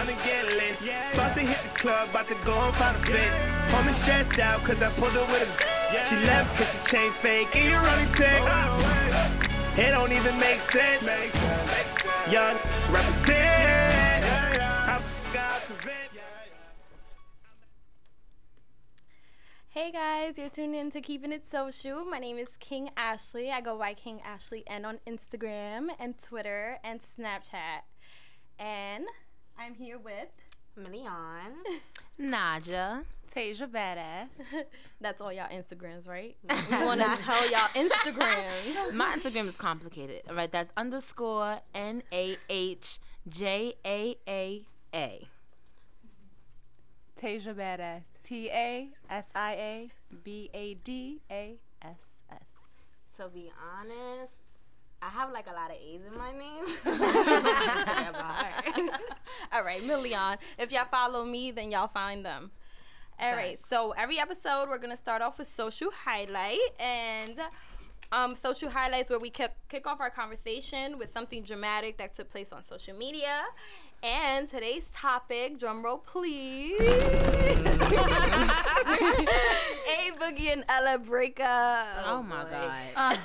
time to get lit. About to hit the club, about to go and find a fit. Homie stressed out, cause I pulled her with his. She left, cause your chain fake, and you're running tick. It don't even make sense. Young represent. I'm God convinced. Hey guys, you're tuned in to Keeping It Social. My name is King Ashley. I go by King Ashley N on Instagram and Twitter and Snapchat. And I'm here with Million. Naja. Tasia Badass. that's all y'all Instagrams, right? We want to tell y'all Instagrams. My Instagram is complicated. All right, that's underscore N A H J A A A. Tasia Badass. T A S I A B A D A S S. To be honest, I have like a lot of A's in my name. all right, Million. If y'all follow me, then y'all find them. All right. So every episode, we're gonna start off with social highlight and um, social highlights where we kick, kick off our conversation with something dramatic that took place on social media. And today's topic, drum roll please. A Boogie and Ella breakup. Oh, my boy. god.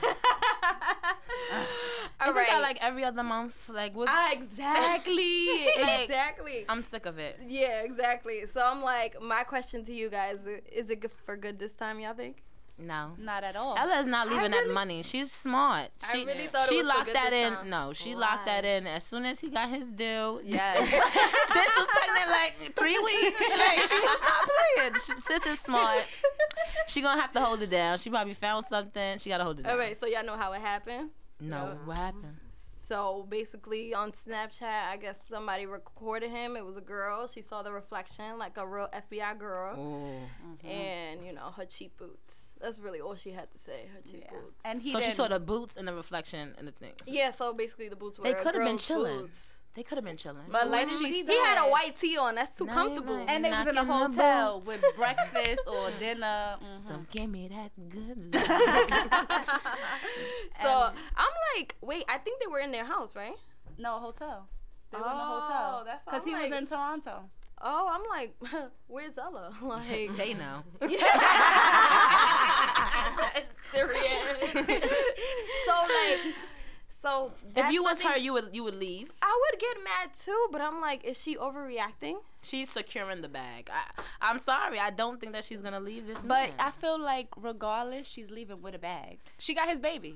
All Isn't right. that like every other month? Like, what? Ah, exactly. Like- exactly. I'm sick of it. Yeah, exactly. So I'm like, my question to you guys: Is it good for good this time? Y'all think? No. Not at all. Ella is not leaving that money. She's smart. I She, really thought it she was for locked good that this in. time. No, she locked that in as soon as he got his deal. Yes. Sis was pregnant like three weeks. Like she was not playing. She, sis is smart. She gonna have to hold it down. She probably found something. She gotta hold it down. All right. So y'all know how it happened. No, what happened? So basically, on Snapchat, I guess somebody recorded him. It was a girl. She saw the reflection, like a real FBI girl, Oh. Mm-hmm. and you know her cheap boots. That's really all she had to say. Her cheap Yeah. boots. And he So she saw the boots and the reflection and the things. yeah. So basically, the boots were. They could have been girl's chilling. boots. They could have been chilling. But like did she, she he had a white tee on. That's too No, comfortable. And they was in a hotel with breakfast or dinner. mhm. So give me that good love. So I'm like, wait, I think they were in their house, right? No, hotel. They were in a Oh, hotel. that's why Because he like- was in Toronto. Oh, I'm like, where's Ella? Like, they know. serious. so like, so If you was her, you would you would leave. I would get mad too. But I'm like, is she overreacting? She's securing the bag. I, I'm sorry. I don't think that she's gonna leave this. But man. I feel like regardless, she's leaving with a bag. She got his baby.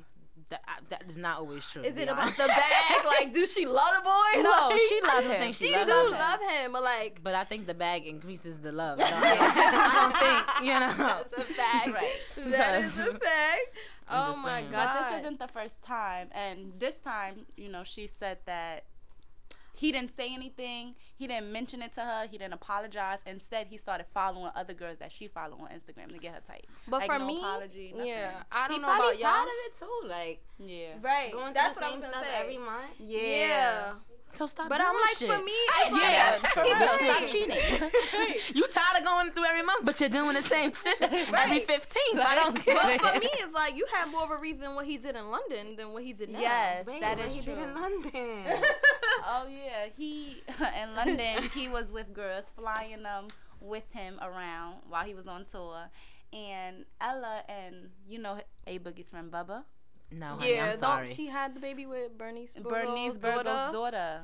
that, that is not always true. Is it be about the bag? like, do she love the boy? No, Like, she loves him. she She do him. love him, but like, But I think the bag increases the love. I don't, I don't think you know. that's a fact. Right. That is a fact. I'm Oh just my saying. god. But this isn't the first time. And this time, you know, she said that he didn't say anything. He didn't mention it to her. He didn't apologize. Instead, he started following other girls that she followed on Instagram to get her type. But Like, for no me, apology, nothing. yeah, I don't he know probably about y'all. tired of it too. Like Yeah. Right. going That's through what I the was same gonna stuff say. every month. Yeah. So stop. But doing I'm like, shit. for me, it's like, Yeah, for real. Stop Right. cheating. you tired of going through every month, but you're doing the same shit right. every Right. 15. I don't get But it. for me, it's like you have more of a reason what he did in London than what he did now. Yes, Wait, that what is he true. did in London. Oh yeah, he in London. he was with girls, flying them with him around while he was on tour. And Ella and you know A Boogie's friend Bubba, No, honey, Yeah, I'm sorry. don't she had the baby with Bernice Burgos' Bernice Burgos' daughter. daughter.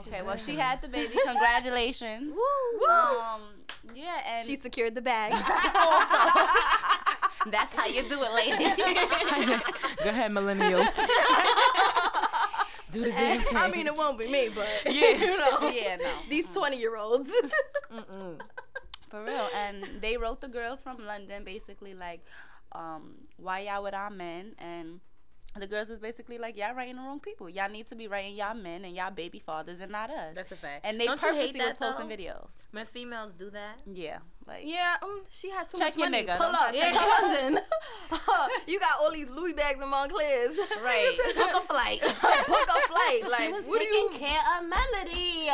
Okay, well she had the baby. Congratulations. Woo. Um, yeah, and She secured the bag. that's how you do it, lady. Go ahead, millennials. Do the damn thing. I mean, it won't be me, but Yeah. you know, yeah, no. these twenty-year-olds. Mm-mm. For real. And they wrote the girls from London basically like, um, why y'all with our men? And the girls was basically like, y'all writing the wrong people. Y'all need to be writing y'all men and y'all baby fathers and not us. That's a fact. and they Don't you purposely hate that was posting though? videos. When females do that, Yeah. Like, Yeah, um, she had too Check much your money. nigga. Pull up, yeah, London. you got all these Louis bags in Moncler's. Right. Book a flight. Book a flight. Like, She was what taking you? care of Melody.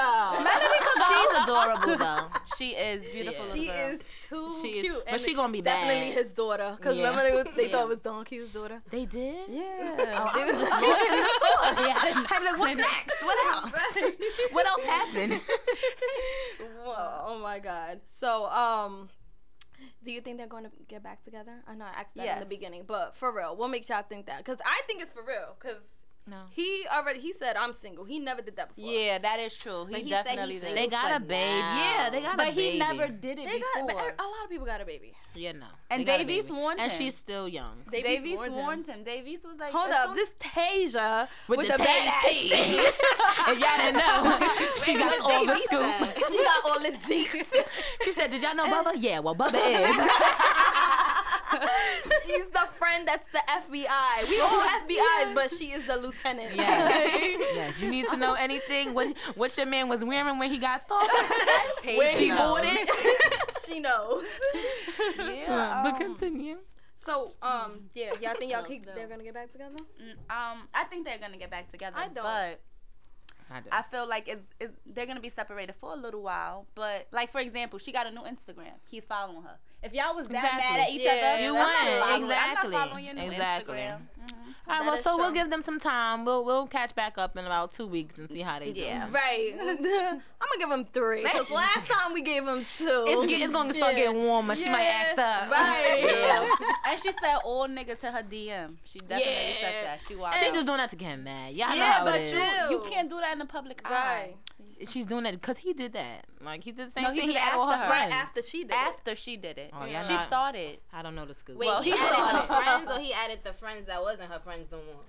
She's adorable though. she is beautiful. She is too She is- cute. but and she gonna be definitely bad. his daughter. Cause Yeah. remember they, was, they Yeah. thought it was Don Q's daughter. They did. Yeah. Oh, They I'm was- just lost in the sauce. Yeah. I'm like, what's next? What else? what else happened? Whoa, oh my god. So, um, Um, do you think they're going to get back together? I know I asked that in the beginning, but for real, what makes y'all think that? Because I think it's for real. Because No. he already he said I'm single. He never did that before. Yeah, that is true. He But he said definitely he's did. They got a for baby. now. Yeah, they got but a baby. But he never did it They got before. a, a lot of people got a baby. Yeah, no. And They got Davies baby. warned And him. she's still young. Davies, Davies warned warned, him. him. Davies was like, Hold up, this Tasia With, the, badass taste tea. if y'all didn't know, she got all the scoop. She got all the deets. She said, "Did y'all know Bubba? Yeah, well, Bubba is." She's the friend that's the FBI. We all FBI's, but she is the lieutenant. Yes. yes. You need to know anything. What what your man was wearing when he got Starbucks? Where he She bought knows. it, she knows. yeah, but um, continue. So, um, yeah, y'all think y'all Bills, keep, they're gonna get back together? mm, um, I think they're gonna get back together. I don't. But I do. I feel like it's, it's they're gonna be separated for a little while. But like for example, she got a new Instagram. He's following her. If y'all was that Exactly. mad at each Yeah, other, you I'm not wouldn't. Exactly. I'm not following your new Exactly. Instagram. Mhm. All right, well, is so we'll give them some time. We'll we'll catch back up in about two weeks and see how they do. Yeah. Right. I'm gonna give them three. Cause last time we gave them two. It's, get, it's gonna start Yeah. getting warmer. She might act up. Right. Yeah. and she said all niggas to her DM. She definitely Yeah. said that. She wild. She just doing that to get him mad. Y'all know yeah, how but it is. you, you can't do that in the public eye. Right. She's doing that because he did that. Like he did the same No, he thing. did He had all her her. friends. Right after she did it. After she did it, Oh, yeah, she not- started. I don't know the scoop. Wait, Well, he he added started. her friends or he added the friends that wasn't her friends no more?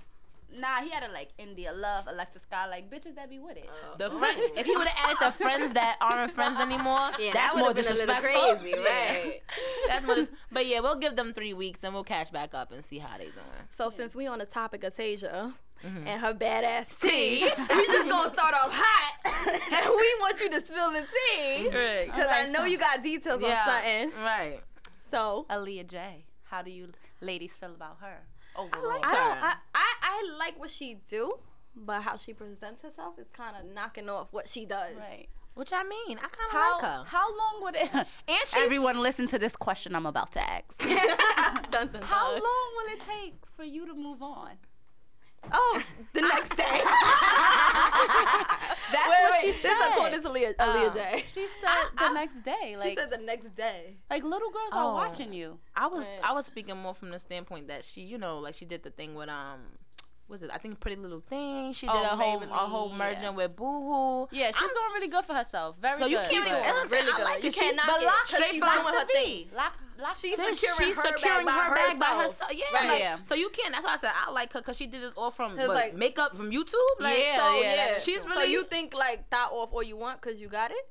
Nah, he had it like India Love, Alexis Sky, like bitches that be with it. Oh. The friend, if he would have added the friends that aren't friends anymore, Yeah, that's that more would've a little disrespectful. crazy, right? That's more. Dis- but yeah, we'll give them three weeks and we'll catch back up and see how they doing. So since we on the topic of Tasia Mm-hmm. and her badass tea, we just gonna start off hot, and we want you to spill the tea Right. because I know you got details on something. Right. So Aaliyah J. How do you ladies feel about her overall? like I don't. her. I, I I like what she do, but how she presents herself is kind of knocking off what she does. right. Which I mean, I kind of How like her. how long would it? And she- Everyone, listen to this question I'm about to ask. Dun, dun, how long will it take for you to move on? Oh, the next day. That's wait, what wait. she This is said. according to Leah, Aaliyah Uh, Day. She said the next day. Like she said the next day. like little girls are Oh. watching you. I was Right. I was speaking more from the standpoint that she, you know, like she did the thing with um, was it? I think Pretty Little Thing. She did Oh, a whole a Maybelline, whole yeah. merging with Boohoo. Yeah, she's I'm- doing really good for herself. Very good. So you good. can't She even- doing that's what I'm saying. really I like You it. She- can't knock But it lock, because straight she's lock doing her V. thing. Lock, lock She's the securing she's her bag securing by her bag by herself. herself. Yeah, Right. like, Yeah. so you can't. That's why I said I like her because she did this all from It's what, like- makeup from YouTube. Like, Yeah, so yeah, yeah, that's She's So you think like that off all you want because you got it?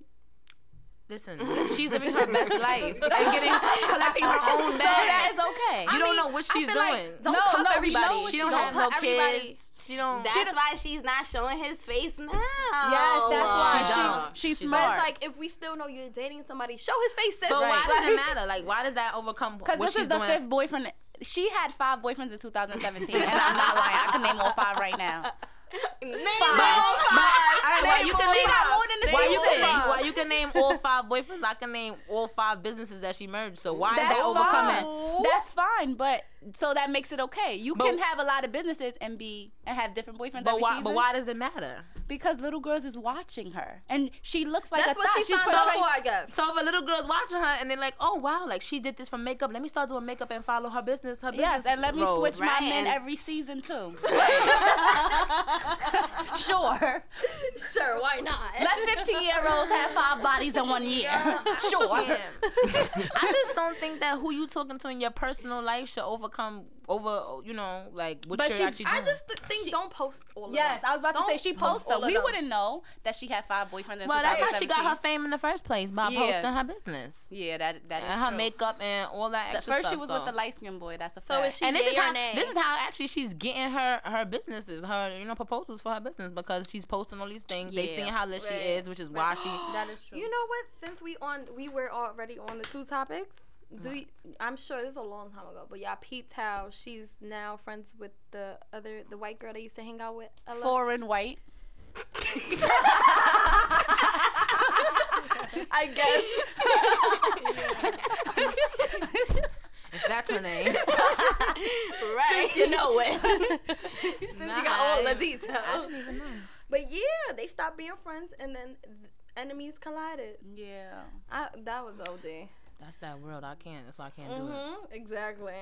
Listen, she's living her best life and getting collecting her own bag. So that is okay. you don't mean, know what she's feel like doing. don't No, cuff no, everybody. what she don't don't have no kids. She don't. That's why she's not showing his face now. Yes, that's why She she, she's She But smart. it's like if we still know you're dating somebody, show his face. Sis. but why Right. does it Like- matter? Like, why does that overcome Because what this she's is the doing? fifth boyfriend. She had five boyfriends in 2017, and I'm not lying. I can name all five right now. Name Five. all five. all right, why Name you can all name- five. more than the Why you all can name? five. Why you can name all five boyfriends? I can name all five businesses that she merged. So why is that overcoming? fine. That's fine, but so that makes it okay. You But- can have a lot of businesses and be and have different boyfriends But every why? season. But why does it matter? Because little girls is watching her, and she looks like That's a what thot. she signed up portraying- for, I guess. So if a little girl's watching her and they're like, "Oh wow, like she did this for makeup. Let me start doing makeup and follow her business. Her business." Yes, and let me road." switch right, my men every season too. sure. Sure, why not? Let 15 year olds have five bodies in one year. sure. I just don't think that who you talking to in your personal life should overcome come over, you know, like what But you're she- actually doing. I just th- think don't post all of Yes, them. I was about to Don't say she post posted. all of We them. wouldn't know that she had five boyfriends. In well, that's how she got her fame in the first place by Yeah. posting her business Yeah, that that is and her true. makeup and all that The first stuff. she was so. with the light skinned boy. That's a So fact. is she and this is yay or how nay? this is how actually she's getting her her businesses, her you know proposals for her business because she's posting all these things. They Yeah. seeing how lit she is, which is why she. that is true. You know what? Since we on, we were already on the two topics. Do you, I'm sure this is a long time ago, but y'all peeped how she's now friends with the other the white girl they used to hang out with. Ella? foreign white. I guess. If that's her name. right. you know it. Since Nah, you got all the I- details. I didn't even know. But yeah, they stopped being friends and then enemies collided. Yeah. I, that was OD. That's that world. I can't. That's why I can't do it. hmm Exactly.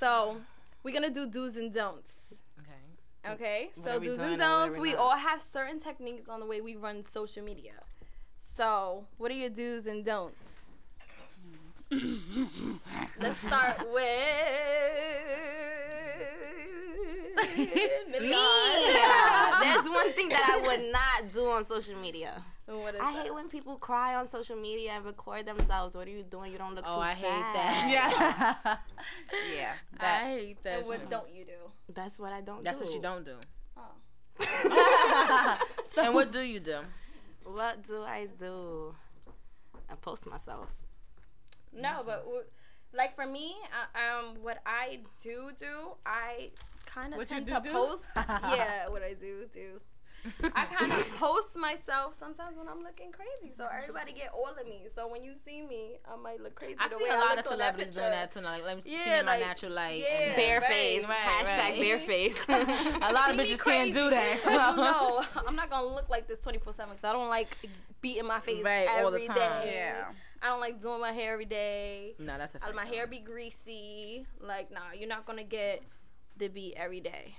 So we're gonna do do's and don'ts. Okay. Okay, so do's and and what are don'ts. we not? all have certain techniques on the way we run social media. So, what are your do's and don'ts? Let's start with Me. Yeah. There's one thing that I would not do on social media. What is I that? hate when people cry on social media and record themselves. What are you doing? You don't look Oh, so I hate that. Yeah. yeah. I hate that. And what don't you do? That's what I don't That's do. what you don't do. Oh. And what do you do? What do I do? I post myself. No, but like for me, uh, um, what I do do, I kind of What tend do to do? post. yeah, what I do do. I kind of post myself sometimes when I'm looking crazy, so everybody get all of me. So when you see me, I might look crazy. I the see way a I lot of looked on that celebrities doing picture. that too. now, Like, let me see Yeah, me in my natural light. yeah. and- Bare right, face. right, Hashtag right. bare face. a lot of bitches can't do that. So. no, I'm not gonna look like this 24 seven because I don't like beating my face Right, all the time. day. Yeah. I don't like doing my hair every day. No, that's a Uh, fact. my hair be greasy. Like, nah, you're not gonna get the beat every day.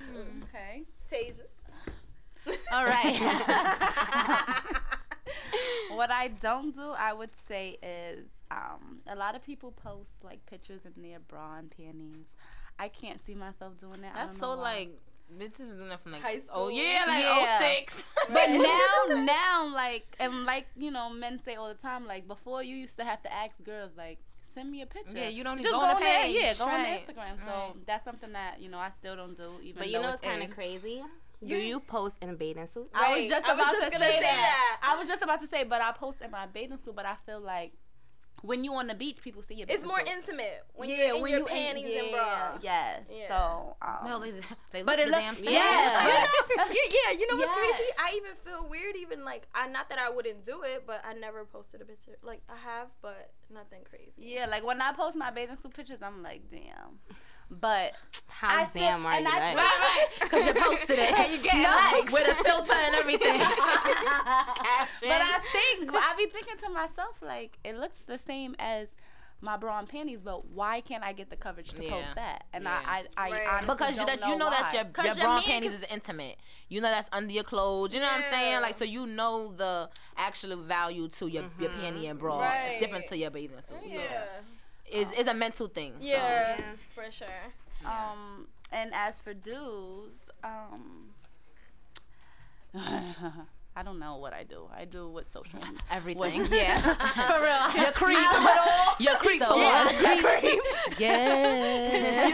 Okay. Tasia. All right. what I don't do, I would say, is um, a lot of people post like pictures in their bra and panties. I can't see myself doing that. I That's don't so know why. like bitches doing that from like High school. oh yeah like Yeah. oh six. But now, now, like, and like you know, men say all the time, like before you used to have to ask girls, like, send me a picture. Yeah, you don't just go go on on the there, yeah, go on Instagram. So right. that's something that you know I still don't do. Even But you though know it's what's kind of crazy? Do you post in bathing suits? I was just I was about just to say, say that. that. I was just about to say, but I post in my bathing suit. But I feel like when you on the beach, people see your. It's more suit. intimate when yeah, you're in when your you panties yeah, and bra. Yes. Yeah. So. Um, well, they, they But look it the look- damn same. yeah, But- you, yeah, you know what's Yes. crazy? I even feel weird, even like I not that I wouldn't do it, but I never posted a picture. Like I have, but nothing crazy. yeah, like when I post my bathing suit pictures, I'm like, damn. But How I still- damn are and you? I right? try- Because you posted it. And you getting No, likes. with a filter and everything. But I think I be thinking to myself like it looks the same as my bra and panties, but why can't I get the coverage to Yeah. post that? And Yeah. I, I, I Right. honestly because you don't that you know that why. your 'Cause your your bra and panties is intimate. You know that's under your clothes. You know what I'm saying? Like so you know the actual value to your your mm-hmm. panty and bra Right. difference to your bathing suit. So Yeah. it's, it's a mental thing. so. Yeah, Yeah. for sure. Um, and as for dudes, um, I don't know what I do. I do with social media. Everything. yeah, for real. Your creep. At all. Your creep for Yeah. one. Yeah.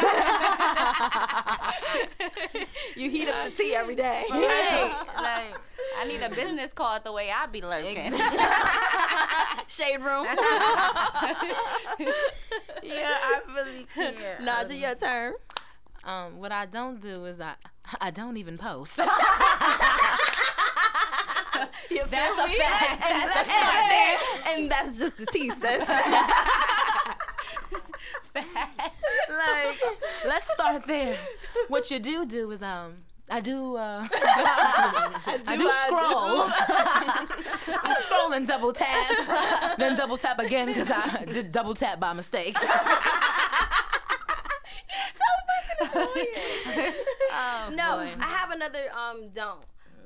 You heat up the tea every day. Right. Like I need a business card the way I be lurking. Shade room. yeah, I really can't. Naja, your turn. Um, what I don't do is I I don't even post. You That's feel a me? fact. And That's that's, a fact. there. And that's just the tea, sis. like, let's start there. What you do do is um. I do, uh, I do scroll. I scroll and double tap, then double tap again because I did double tap by mistake. So oh, no, boy. I have another um don't.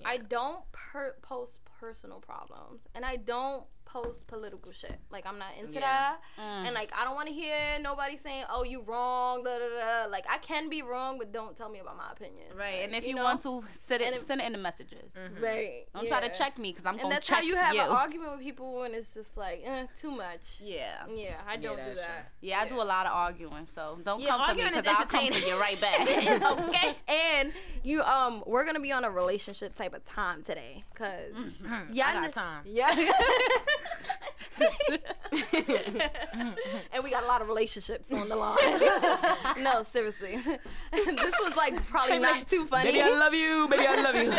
I don't per- post personal problems, and I don't post political shit. Like I'm not into Yeah. that. Mm. And like I don't want to hear nobody saying, "Oh, you wrong." Da, da, da. Like I can be wrong, but don't tell me about my opinion. Right, and if you, know? want to, send it, if- send it in the messages. right? Don't try to check me because I'm And gonna that's how you have you. an argument with people, and it's just like eh, too much. Yeah. Yeah, I don't do that's that. Yeah, I do a lot of arguing, so don't Yeah, come for me because I'll come for entertaining. you right back. okay. And you um we're gonna be on a relationship type of time today. Cause yeah, I got time. Yeah. and we got a lot of relationships on the line. no, seriously. this was like probably not too funny. Baby, I love you. Baby, I love you.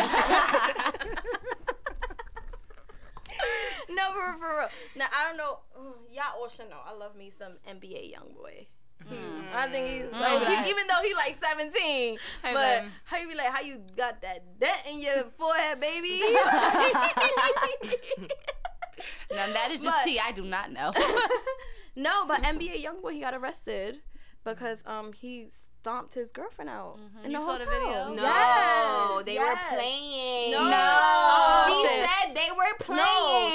no, for real, for real. Now I don't know. mm, Y'all all should know. I love me some NBA YoungBoy. I think he's Mm. like, he- even though he like 17, but man. how you be like, how you got that dent in your forehead, baby? Now that is just But- tea. I do not know. no, but NBA YoungBoy he got arrested because um he stomped his girlfriend out mm-hmm. in the You saw hotel. the video? No, Yes, they yes. were playing. No. She Sis. said they were No,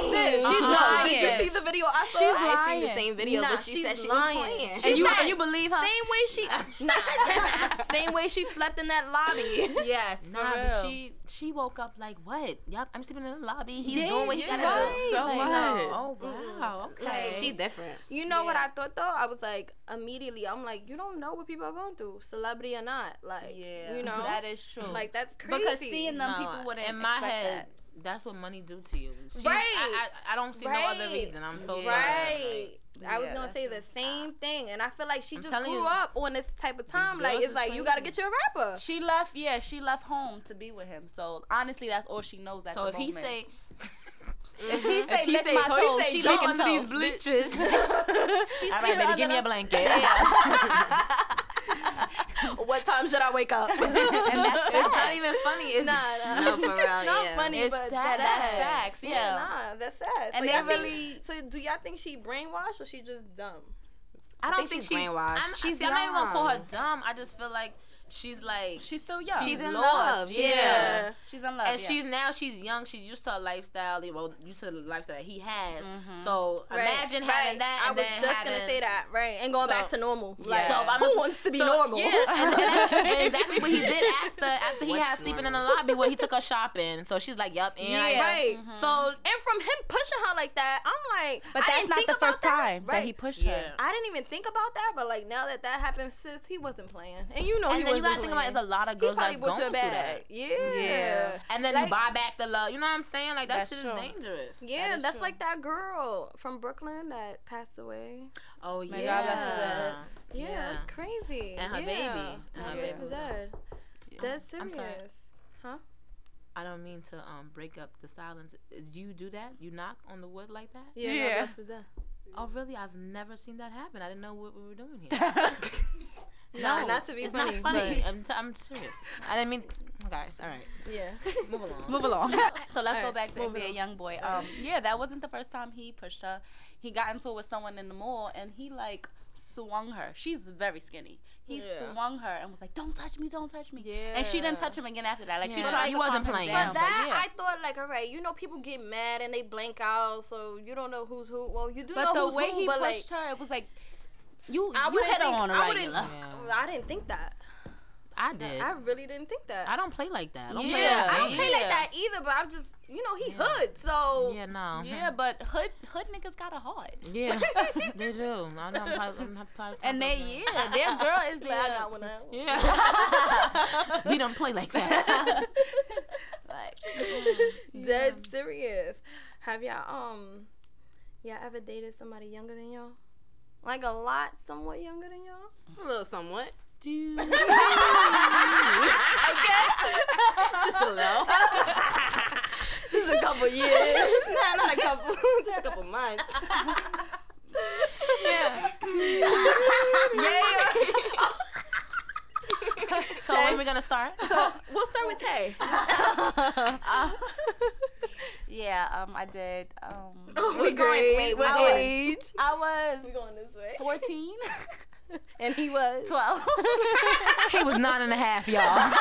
playing. sis, she's Uh-uh. lying. Did you see the video I saw? She's I seen the same video, Nah, but she said she lying. was playing. She and you said- and you believe her? Same way she nah. Same way she slept in that lobby. yes, for Nah, real. but she she woke up like what? Yup, I'm sleeping in the lobby. He's Yeah, doing what he gotta right. do. So Like, what? Oh wow, okay. Like, She different. You know what I thought though? I was like immediately. I'm like, you don't know what people are going through, celebrity or not. Like, yeah, you know, that is true. like that's crazy. because seeing them No, people wouldn't in my head, that. that's what money do to you. She's, Right. I, I, I don't see no other reason. I'm so sorry. Right. I was Yeah, gonna say the same thing, and I feel like she I'm just grew you, up on this type of time. Like it's is like you gotta get your rapper. She left, yeah, she left home to be with him. So honestly, that's all she knows at So the if he moment. say, if he say if he say, my toes, say she go licking under these toes. bleachers. All She's right, baby, give me a the- blanket. What time should I wake up? and that's It's not even funny. It's nah, nah. No, for real, it's not yeah. funny, It's but sad. that That's facts, yeah. nah, that's sad. And so they y'all think- really- so do y'all think she brainwashed or she just dumb? I don't think think, she's she. brainwashed. I'm, She's see, I'm not even gonna call her dumb. I just feel like she's like She's still young. She's in lost. love, Yeah. Yeah. She's in love. and yeah. she's now she's young. She's used to a lifestyle. Well, used to the lifestyle that he has. Mhm. So Right, imagine right. having that. I was then just having, gonna say that, right? And going So- back to normal. Yeah. Like, So if I'm who a- wants to be so, normal? Yeah, and, and that's exactly what he did after after he What's had sleeping in the lobby where he took her shopping. So she's like, "Yup." And Yeah, I- right. Mhm. So, and from him pushing her like that, I'm like, but I that's didn't not think the first time that he pushed her. I didn't even think about that, but like now that that happened, sis, he wasn't playing, and you know he wasn't you gotta think about playing. it's a lot of girls probably that's going you through that. Yeah. Yeah. And then Like- you buy back the love. You know what I'm saying? Like that shit true. is dangerous. Yeah, That is that's true. like that girl from Brooklyn that passed away. Oh My yeah. God, that's sad. Yeah, Yeah. that's crazy. And her yeah. baby. And her guess baby. dead. Yeah. That's I'm serious. sorry. I don't mean to um break up the silence. Do you do that? You knock on the wood like that? Yeah, Yeah. my guess is dead. Oh really? I've never seen that happen. I didn't know what we were doing here. Nah, not to be it's funny, not funny. I'm, t- I'm serious. I didn't mean. Guys, all right, Yeah. move along. Move along. so let's go Alright, back to moving NBA on. young boy. Um, yeah, that wasn't the first time he pushed her. He got into it with someone in the mall, and he like swung her. She's very skinny. He Yeah. swung her and was like, "Don't touch me, don't touch me." Yeah. And she didn't touch him again after that. Like she Yeah. tried He wasn't calm him playing. down, But that yeah. I thought like, all right, you know, people get mad and they blank out, so you don't know who's who. Well, you do but know the who's way who, he but pushed like, her, it was like you I you wouldn't hit think- on a I wouldn't- regular. Yeah. I didn't think that. I did. I really didn't think that. I don't play like that. I don't yeah, play like I don't that. play like that either. But I'm just, you know, he Yeah. hood, so Yeah, no. Yeah, but hood hood niggas got a heart. Yeah, they do. I know. I'm probably, I'm probably And they about yeah, their girl is Like, I got one. out. Yeah. we don't play like that. like Dead serious. Have y'all um, y'all ever dated somebody younger than y'all? Like a lot, somewhat younger than y'all. A little somewhat. Dude. Okay. Just a little. Just a couple years. nah, not a couple. Just a couple months. yeah. yeah. So when we gonna start? So, We'll start with Tay. Uh, yeah, um, I did. Um, we going- great. wait, what age? I was We going this way. 14, And he was 12. he was nine and a half, y'all.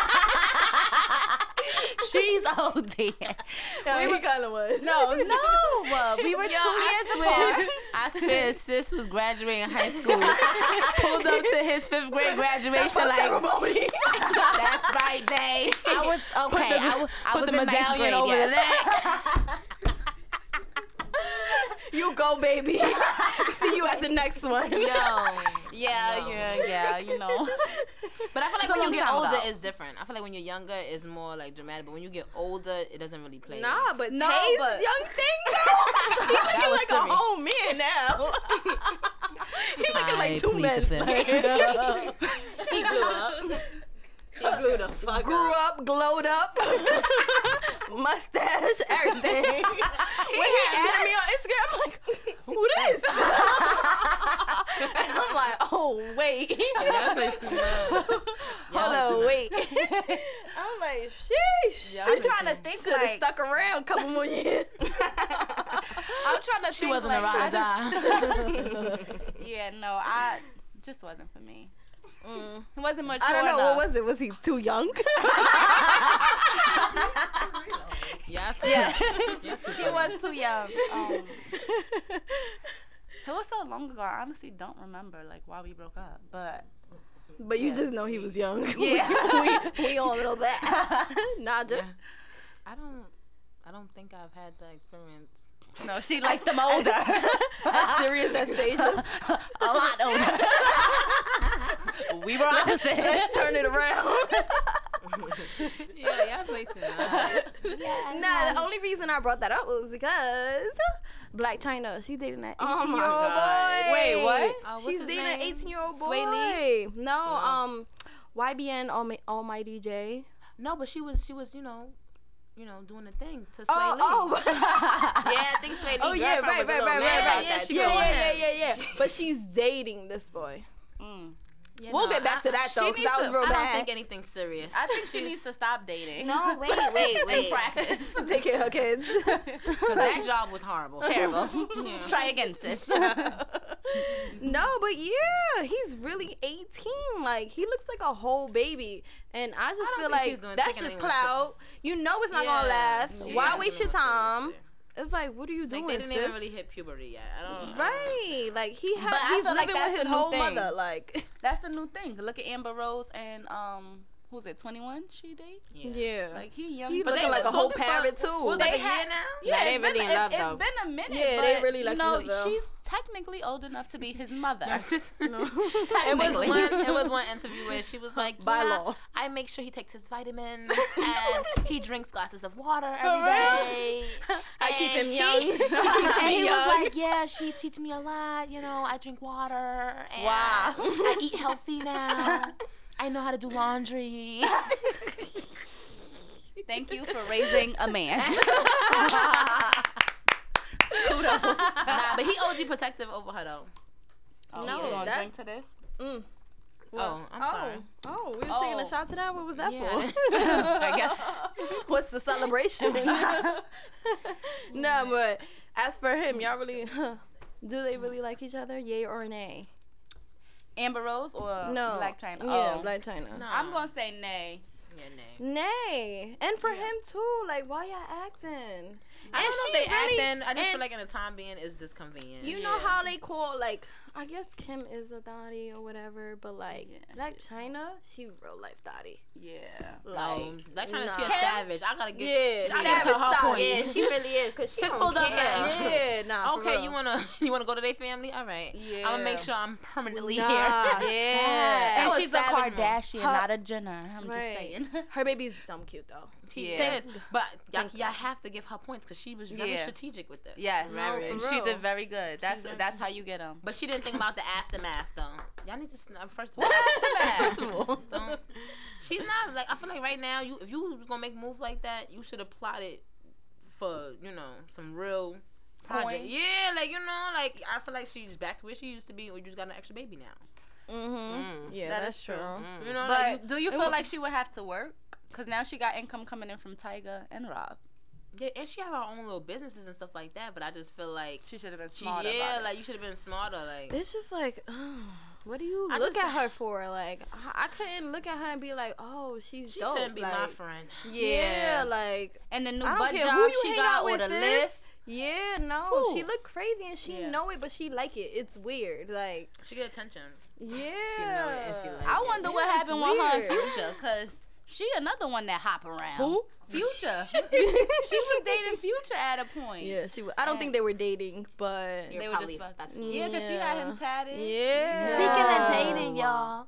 she's OD. Yeah, he kind of was. No, no. Uh, we were Yo, two I years swear, apart. I swear, sis was graduating high school. Pulled up to his fifth grade graduation, like, that's right, babe. I was okay. Put the, I was, I put was the in medallion grade, over yes. the neck. You go, baby. See you at the next one. Yo. Yeah, No. yeah, yeah. You know. But I feel like It's when you get older, ago. it's different. I feel like when you're younger, it's more like dramatic. But when you get older, it doesn't really play. Nah, but No, Tay's but- young thing though. He's looking like silly. a whole man now. He's looking I like two men. the fifth. he blew up. He blew the fuck Grew up, glowed up, mustache, everything. when he added me on Instagram, I'm like, who this? and I'm like, oh wait. Hold on, wait. I'm like, sheesh. I'm trying to think Should have like stuck around a couple more years. I'm trying to She think wasn't like, a ride or I die. Yeah, no, I just wasn't for me. It wasn't much. I don't know. What was it? Was he too young? yeah. Yeah. Yeah, too He was too young. Um, it was so long ago. I honestly don't remember like why we broke up, but but you Yeah. just know he was young. Yeah. we, we all know that. nah, just. Yeah. I don't. I don't think I've had the experience. no, she liked them older. As serious as Stasia. a lot older. We were opposite. Let's turn it around. Yeah, yeah, I play too much. nah, the only reason I brought that up was because Blac Chyna, she's dating that 18 Oh my year old God. boy. Wait, what? Uh, she's dating name? an 18 year old boy. Swae Lee? No, Yeah. um, YBN Almi- Almighty Jay. No, but she was. She was. You know. You know, doing the thing to Sway Oh, Lee. oh. Yeah, I think Swae Lee. Oh yeah, right, right, right, right, right. that. She yeah, yeah, yeah, yeah, yeah. But she's dating this boy. Mm. Yeah, We'll no, get back I- to that she though, because that was to- real I don't think anything serious. I think she needs to stop dating. No, wait, wait, wait. practice. Take care of her kids. Because that job was horrible. Terrible. Yeah. Try again, sis. no, but yeah, he's really 18. Like he looks like a whole baby, and I just don't feel think she's like doing- that's just anyone clout. You know it's not gonna last. she's Why waste your anyone time? Seriously. It's like, what are you doing, Like they didn't sis? even really hit puberty yet. I don't. I don't right, like he But had. I He's feel like that's with the his new whole thing. mother. Like, That's the new thing. Look at Amber Rose and um, who's it? Twenty one. She date. Yeah. yeah, Like he young. he but looking like a whole talking parrot too. Was They like a had- year now? Yeah, Nah, they really in love, it, though. It's been a minute. Yeah, they but, really like you know, each other. she's technically old enough to be his mother. No. It was one. It was one interview where she was like, By yeah, law. I make sure he takes his vitamins and he drinks glasses of water every real? day. I keep him young. He, He and me he was young. like, yeah, she teaches me a lot. You know, I drink water. And Wow. I eat healthy now. I know how to do laundry. Thank you for raising a man. Kudos. nah, but he OG protective over her though. Oh, No, you gonna that- drink to this? Mm. Oh, I'm oh. sorry. Oh, we was Oh. taking a shot to that. What was that Yeah. for? I guess. What's the celebration? no, but as for him, y'all really, do they really like each other? Yay or nay? Amber Rose or No. Blac Chyna? Yeah, Oh. Blac Chyna. No. I'm gonna say nay. Yeah, nay. Nay, and for him too. Like, why y'all acting? I And don't know if they really- acting. I just feel like in the time being, it's just convenient. You know how they call like I guess Kim is a thotty or whatever, but like Yeah, Black she- China, she real life thotty. Yeah. No, Like, um, Blac Chyna, she a nah. savage. I gotta give. Yeah, I give her savage her thotty. points. Yeah, she really is because she Sis don't pulled up care. Yeah, nah. Okay, real. you wanna you wanna go to their family? All right. Yeah. I'm gonna make sure I'm permanently Nah, here. yeah. And she's a. Kardashian, Her- not a Jenner. I'm Right. just saying. Her baby's dumb cute though. She Yeah. But y'all, y'all have to give her points because she was very Yeah. strategic with this. Yes, No, for she did very good. That's very that's how you get them. But she didn't think about the aftermath though. Y'all need to sn- uh, first of all. First of She's not like I feel like right now you if you was gonna make a move like that you should have plotted for you know some real project. Coin. Yeah, like you know like I feel like she's back to where she used to be or you just got an extra baby now. Mm-hmm. Mm. Yeah, That that's true. true. Mm. You know, But like, do you feel would- like she would have to work? Cause now she got income coming in from Tyga and Rob. yeah, and she have her own little businesses and stuff like that. But I just feel like She should have been she smarter. yeah, about it. like you should have been smarter. Like It's just like What do you I look just- at her for? Like, I I couldn't look at her and be like, oh, she's She dope. couldn't be like, my friend. Yeah, like And the new I don't butt care job who you she hang got out or with, the lift. Yeah, no, Who? she look crazy and she Yeah. know it, but she like it. It's weird. Like, She get attention. yeah. and she like I it. wonder what Yeah, it's happened with her and weird. Future, cause she another one that hop around. Who? Future. she was dating Future at a point. Yeah, she. Was, I don't think they were dating, but They were just fucking. fucking- Yeah, cause she had him tatted. yeah. Speaking of dating, y'all.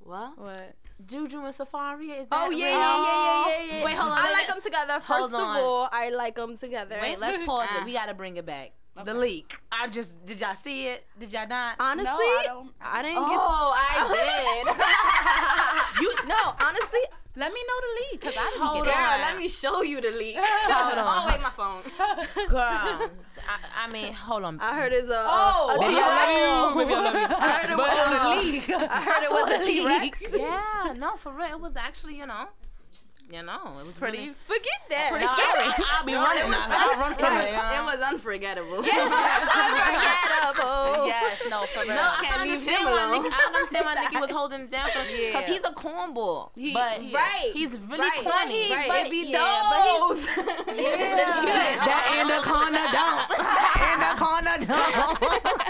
What? What? Juju and Safaree? Is that Oh yeah, real? yeah, oh, yeah, yeah, yeah, yeah. Wait, hold on. I like them together. First Hold of on. all, I like them together. Wait, let's pause it. We gotta bring it back. The leak. I just did y'all see it? Did y'all not? honestly, No, I don't. I didn't Oh, I did. you no, honestly, Let me know the leak cause I didn't Hold get on. girl, let me show you the leak. Hold on. Oh wait, my phone. did. Girl. I, I mean, hold on. I heard it's a. Oh, a, a baby, T-Rex. I love you. Baby, I love you. I heard it was uh, on the leak. I heard it was a T Rex. Yeah, no, for real. It was actually, you know, you know, it was Pretty. Really, Forget that. Pretty no, scary. I, will be running now. I'll run from it. you know? was unforgettable. Unforgettable. Yes, no, for real. No, I Can't can leave understand him why alone. Nikki, I understand why Nikki was holding it down because Yeah. he's a cornball. but he- Right. he's really Right. corny. Right. But- it be yeah, but those. That anaconda don't. anaconda don't.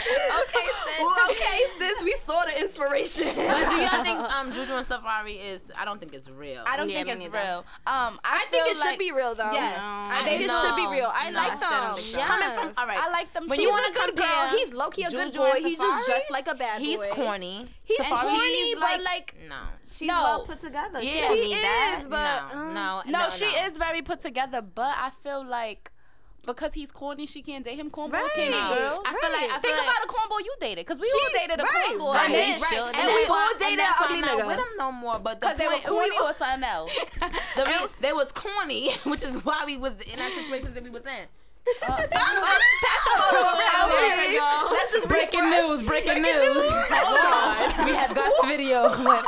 Okay, sis. okay, sis. We saw the inspiration. But do y'all think um Juju and Safaree is? I don't think it's real. I don't Yeah, think it's real. Um, I, I think feel it should be real though. Yes. I I think it should be real. I No, like I still them. so. Yes. Coming from all right. I like them. When too. you wanna a good girl. He's low key a good boy. He's He just dressed like a bad boy. He's corny. He's Safaree, corny, but like- like no. she's No. well put together. Yeah, she need that. is, but no, no, No, no, she no. is very put together, but I feel like because he's corny, she can't date him. Cornballs Right. can't date girls. I feel like I feel Think like, about a cornball you dated, because we She- all dated a right, cornball. right, and then- right. Should. And we all dated and why ugly not nigga. with him no more. But the they were corny or something else. the re- they was corny, which is why we was in that situation that we was in. Uh, Let's just Breaking refresh. news! Breaking news! we have got the video clip.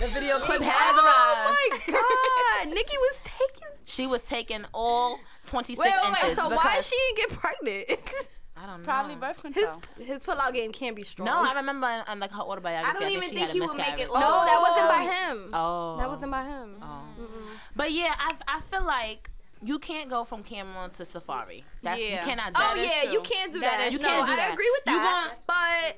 The video clip oh has arrived. Oh my god, Nikki was taking. She was taking all 26 Wait, wait, wait. inches So because why she didn't get pregnant? I don't know. Probably birth control. his pull-out game can't be strong. No, I remember in, in like her autobiography. I don't think even think he would make it miscarriage. no, that wasn't by oh. him. Oh, That wasn't by him. Oh. But yeah, I, I feel like you can't go from Cam'ron to Safaree. That's you cannot do Oh that. yeah, true. you can't do That that. is You no, can't do I that. agree with You that. but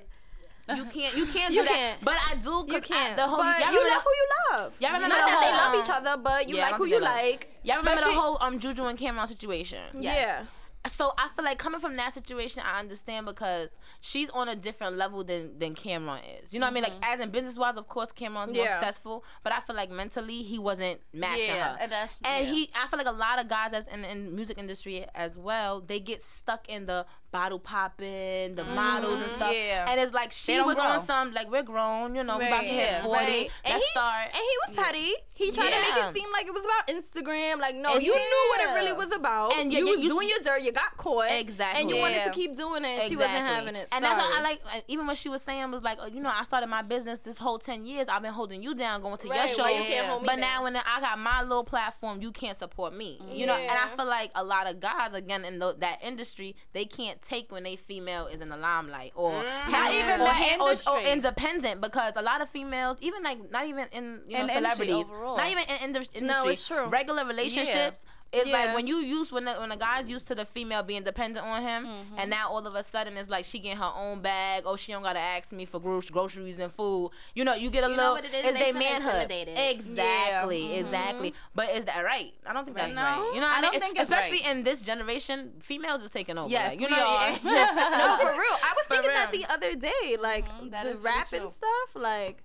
You can't you can't You do that. can't. But I do. you can't. I, the whole but y'all you love who you love. Y'all remember Not the that they love each other, but you yeah, like who you like. Y'all remember the whole um Juju and Cam'ron situation. Yeah. So I feel like coming from that situation, I understand because she's on a different level than than Cam'ron is. You know what I mean? Like mm-hmm. as in business wise, of course, Cam'ron's more Yeah. successful, but I feel like mentally he wasn't matching Yeah, her. and that's- And yeah. he, I feel like a lot of guys that's in the music industry as well, they get stuck in the bottle popping, the models and mm-hmm. stuff. yeah. And it's like she was on some like we're grown, you know, we about to hit forty. right. And he, start. And he was petty. He tried to make it seem like it was about Instagram. Like, no, you yeah. knew what it really was about. And you- you, you- was you- doing your dirt. You got caught. Exactly. And you wanted to keep doing it. And She wasn't having it. And that's what I like. Even what she was saying was like, oh, you know, I started my business this whole ten years. I've been holding you down, going to your show. why you can't hold me but now when I got my little platform, you can't support me. You know, and I feel like a lot of guys again in tho- that industry, they can't take when they female is in the limelight or Mm-hmm. not even or, or, or independent because a lot of females, even like not even in you know In the celebrities, overall. Not even in industry, No, it's true. regular relationships. It's Yeah. like when you use when the, when the guy's used to the female being dependent on him, Mm-hmm. and now all of a sudden it's like she getting her own bag. Oh, she don't gotta ask me for gro- groceries and food. You know, you get a know little. what it is? It's They feel manhood. Exactly, Yeah. exactly. But is that right? I don't think that's No, right. You know, what I I, mean? don't think it's especially right. in this generation, females is taking over. Yes, like, you we know, are. no, for real. I was For thinking that the other day. Like, that the rap and stuff. Like,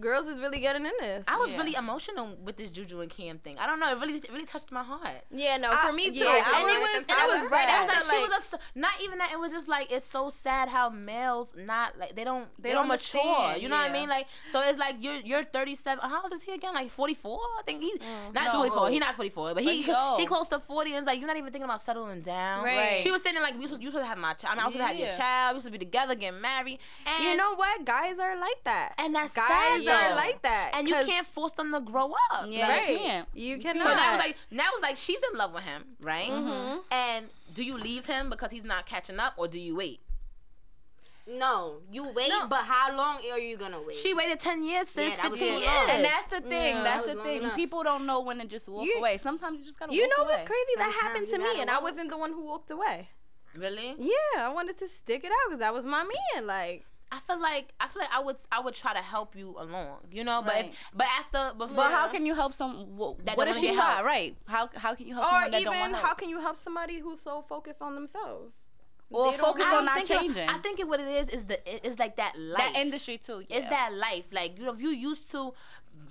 girls is really getting in this. I was Yeah. really emotional with this Juju and Cam thing. I don't know. It really, it really touched my heart. yeah, no, I- for me too. yeah, I and it was- was, and it was was right sad. It was after like, like, she was a, not even that. It was just like it's so sad how males not like they don't they, They don't don't mature. understand, You know what I mean? Like so it's like you're you're 37. How old is he again? Like 44? I think he's mm. not No. 44. He's not 44, but he But he close to 40. And it's like you're not even thinking about settling down. Right. She was sitting there like you supposed, you supposed to have my child. I mean, I was supposed to have your child. We supposed to be together, getting married. And you know what? Guys are like that. and that's Guys sad, are though. like that. And you can't force them to grow up. Yeah, Like, you can't. You so cannot. now it's like now it's like she's in love with him, right? Mm-hmm. And do you leave him because he's not catching up, or do you wait? No, you wait, No. but how long are you gonna wait? She waited ten years, sis. Yeah, that Fifteen years. long. And that's the thing. Yeah. that's That the thing. enough. People don't know when to just walk You- away. Sometimes you just gotta. You walk know away. what's crazy? That happened to me, gotta and I wasn't the one who walked away. really? Yeah, I wanted to stick it out because that was my man. Like, I feel like I feel like I would I would try to help you along, you know. But Right. if but after before, But how can you help some? What, That what don't if wanna she get try? help. Right? How how can you help or someone that don't even how can you help somebody who's so focused on themselves? Well, They focus on not think it- changing. I think it, what it is is the it's like that life. that industry too. Yeah. It's that life. Like you know, if you used to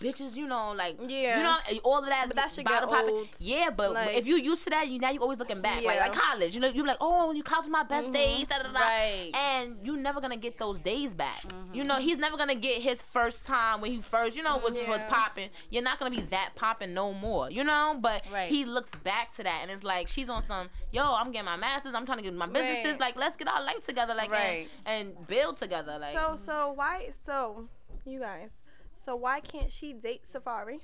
bitches, you know, like Yeah. you know, all of that. But that shit bottle get popping. old. Yeah, but Like- if you used to that, you now you're always looking back. Like, Yeah. like college, you know, you're like, oh, you college my best days, da, da, da. Right. and you never gonna get those days back. Mm-hmm. You know, he's never gonna get his first time when he first, you know, was was popping. You're not gonna be that popping no more, you know. But Right. he looks back to that, and it's like she's on some, yo, I'm getting my masters, I'm trying to get my businesses, Right. like let's get our life together, like Right. and, and build together, like. So so why so you guys so why can't she date Safaree?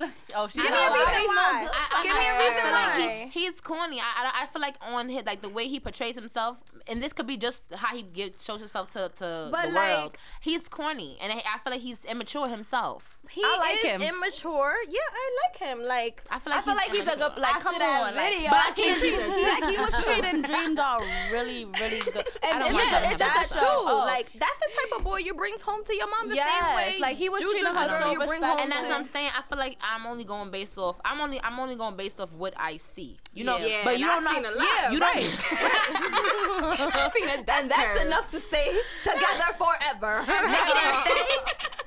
oh, she Give me a a reason why. I, I, Give me a reason feel like why. he, he's corny. I, I, I feel like on his like the way he portrays himself, and this could be just how he gives shows himself to, to But, the like- world. He's corny, and I, I feel like he's immature himself. He I like is him. immature. Yeah, I like him. Like I feel like I feel he's like he's a good. Like, come that on, like, video, but I I can't can't like he was treating Dream Doll really, really good. And don't it's just- it's just a true. show. Oh. Like that's the type of boy you bring home to your mom the same way. like, he was Juju treating the her girl so you bring respectful. home. and that's what I'm saying. I feel like I'm only going based off. I'm only I'm only going based off what I see. You know, Yeah. but you and don't I've know. seen a lot. Yeah, you right. don't. seen a and that's enough to stay together forever. Nikki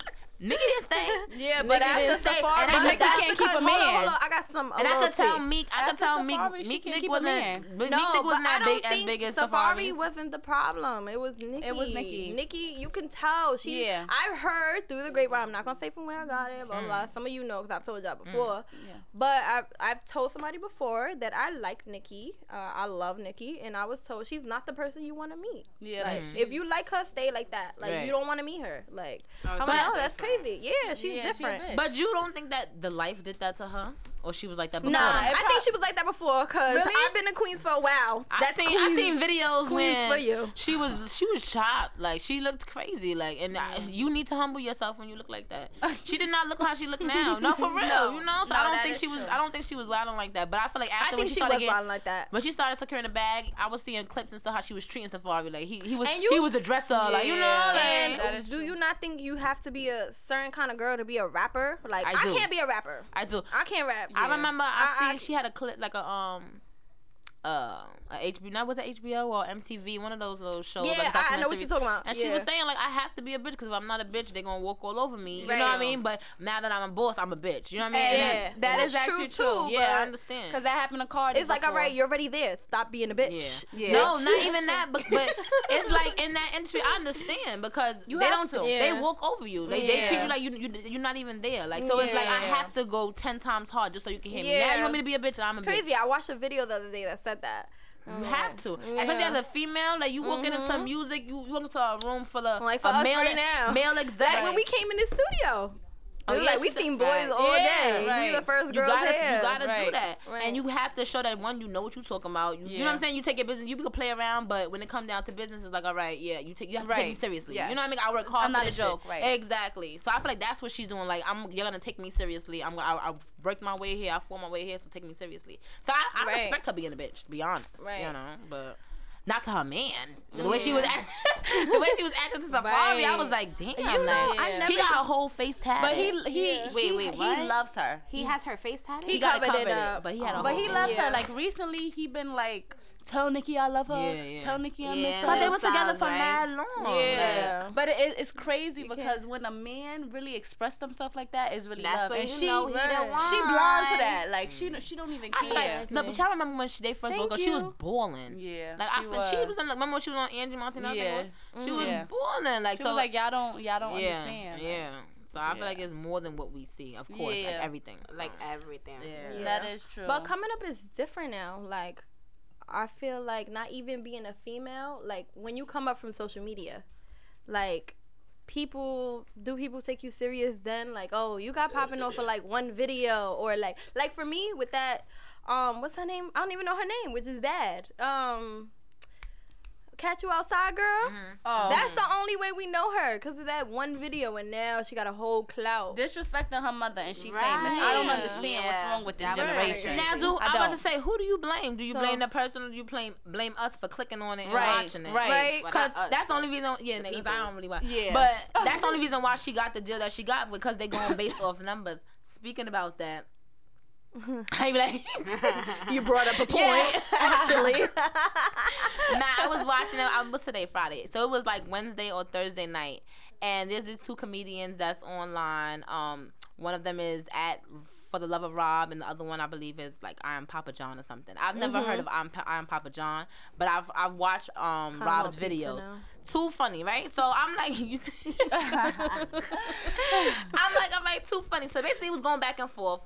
Nikki didn't stay. Yeah, but Nigga after Safaree, and I tell- can't because- keep a hold on, hold on, I got some. And I could tell. Meek. I could tell Meek. Meek Nick wasn't. man. Meek Nick that don't big as big as Safaree Safaree. wasn't the problem. It was Nikki. It was Nikki. Nikki, you can tell. She. Yeah. I heard through the grapevine. I'm not gonna say from where I got it. Blah blah. blah. Some of you know because I've told y'all before. Yeah. But I've I've told somebody before that I like Nikki. Uh, I love Nikki, and I was told she's not the person you want to meet. Yeah, Like if you like her, stay like that. Like Right. you don't want to meet her. Like I'm like, oh, that's different. Crazy. Yeah, she's Yeah, she a different. bitch. But you don't think that the life did that to her, or she was like that before? Nah, that? I think she was like that before because Really? I've been in Queens for a while. I That's seen Queens. I seen videos Queens when for you. she was she was chopped like she looked crazy like and I, you need to humble yourself when you look like that. She did not look how she looked now. No, for real, No. you know. So No, I don't think is she was. I don't think she was wilding like that. But I feel like after I when think she she started was getting violent like that. when she started securing the bag, I was seeing clips and stuff how she was treating Safaree like he he was And you- he was the dresser like you know Yeah. like And That is do you not think you have to be a certain kind of girl to be a rapper? Like I I, can't be a rapper. I do. I can't rap. I remember I, I- seen I- she had a clip like a um uh a HBO not was it HBO or MTV one of those little shows Yeah, like I- I know what documentaries. you're talking about. and she was saying like I have to be a bitch because if I'm not a bitch they're gonna walk all over me you know what I mean but now that I'm a boss I'm a bitch you know what I mean Yeah. That's- that that's actually true, true. too, yeah I understand Because that happened to Cardi. It's like, all before. right, you're already there. Stop being a bitch. Yeah. No, not even that, but, but it's like in that industry, I understand because You they don't. to. They walk over you. Like they treat you like you, you you're not even there. Like so, it's like I have to go ten times hard just so you can hear me. Now Yeah. you want me to be a bitch? I'm a Crazy. bitch. I watched a video the other day that said that. You have to, Yeah. especially as a female. Like you walk into Mhm. music, you, you walk into a room full of Like for a male, right now. male Like execs. when we came in the studio. Oh, yeah, like we seen boys Right. all Yeah, day. We right. the first you gotta, here. you gotta do that, Right. and you have to show that one, you know what you're talking about. You, you know what I'm saying? You take your business, you can play around, but when it comes down to business, it's like, all right, yeah, you take, you have to take me seriously. Yes. You know what I mean? I work hard I'm not a joke, shit. right. Exactly. So I feel like that's what she's doing. Like, I'm, you're gonna take me seriously. I'm, I, I worked my way here. I fought my way here, so take me seriously. So I, I Right. respect her being a bitch. To be honest, Right. You know, but. Not to her man. The way she was, act- the way she was acting to Safaree, I was like, damn. You know, like, I he got her whole face tatted. But he he Yeah. he, Wait, wait, he loves her. He has her face tatted. He got covered it up. but he had a But he face. loves Yeah. her. Like recently, he been like, "Tell Nikki I love her. Yeah, yeah. Tell Nikki I Yeah. miss her." Cause they were together for right? mad long. Yeah. But it, it's crazy because when a man really express themselves like that, is really That's love. when and you she, know he the Right. she one. blind to that. Like she, she don't even I care. feel like no, but y'all remember when she, they first Thank broke up? She was you. balling. Yeah, Like I feel she was in. Like, remember when she was on Angie Montana? Yeah. she was Yeah. balling. Like She so, was like, y'all don't, y'all don't yeah, understand. Like, yeah. So I feel like it's more than what we see. Of course, like Yeah. everything. like everything. Yeah. Yeah. That is true. But coming up is different now. Like, I feel like not even being a female, like when you come up from social media, like people do people take you serious then like oh you got popping off for like one video or like like for me with that um what's her name? I don't even know her name which is bad. Um catch you outside, girl. Mm-hmm. Oh, That's the only way we know her because of that one video, and now she got a whole clout. disrespecting her mother and she Right. famous. I don't Yeah. understand what's wrong with this That generation. Now, do I I'm about to say, who do you blame? Do you So- blame the person, or do you blame blame us for clicking on it and Right, watching it? right. Right. Well, Because not that's the only reason. Yeah, niggas, I don't really watch. Yeah. But that's the only reason why she got the deal that she got because they going based off numbers. Speaking about that, I be like, You brought up a point, Yeah. actually. nah, I was watching it. I was today Friday, so it was like Wednesday or Thursday night, and there's these two comedians that's online. Um, one of them is at For the Love of Rob, and the other one I believe is like I am Papa John or something. I've never heard of I'm, Pa- I'm Papa John, but I've I've watched um Rob's videos. Too funny, right? So I'm like, you. See, I'm like, I'm like too funny. So basically, it was going back and forth.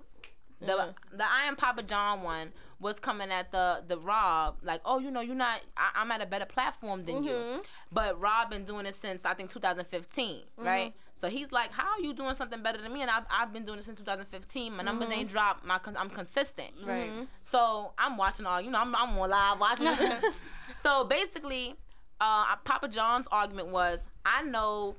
The mm-hmm. the I am Papa John one was coming at the the Rob like, oh, you know, you're not. I, I'm at a better platform than you. Mm-hmm. But Rob been doing it since I think 2015, mm-hmm. right? So he's like, how are you doing something better than me? And I've, I've been doing it since 2015. My numbers ain't dropped. My I'm consistent. Right. So I'm watching all, you know, I'm, I'm on live watching. so basically, uh, Papa John's argument was, I know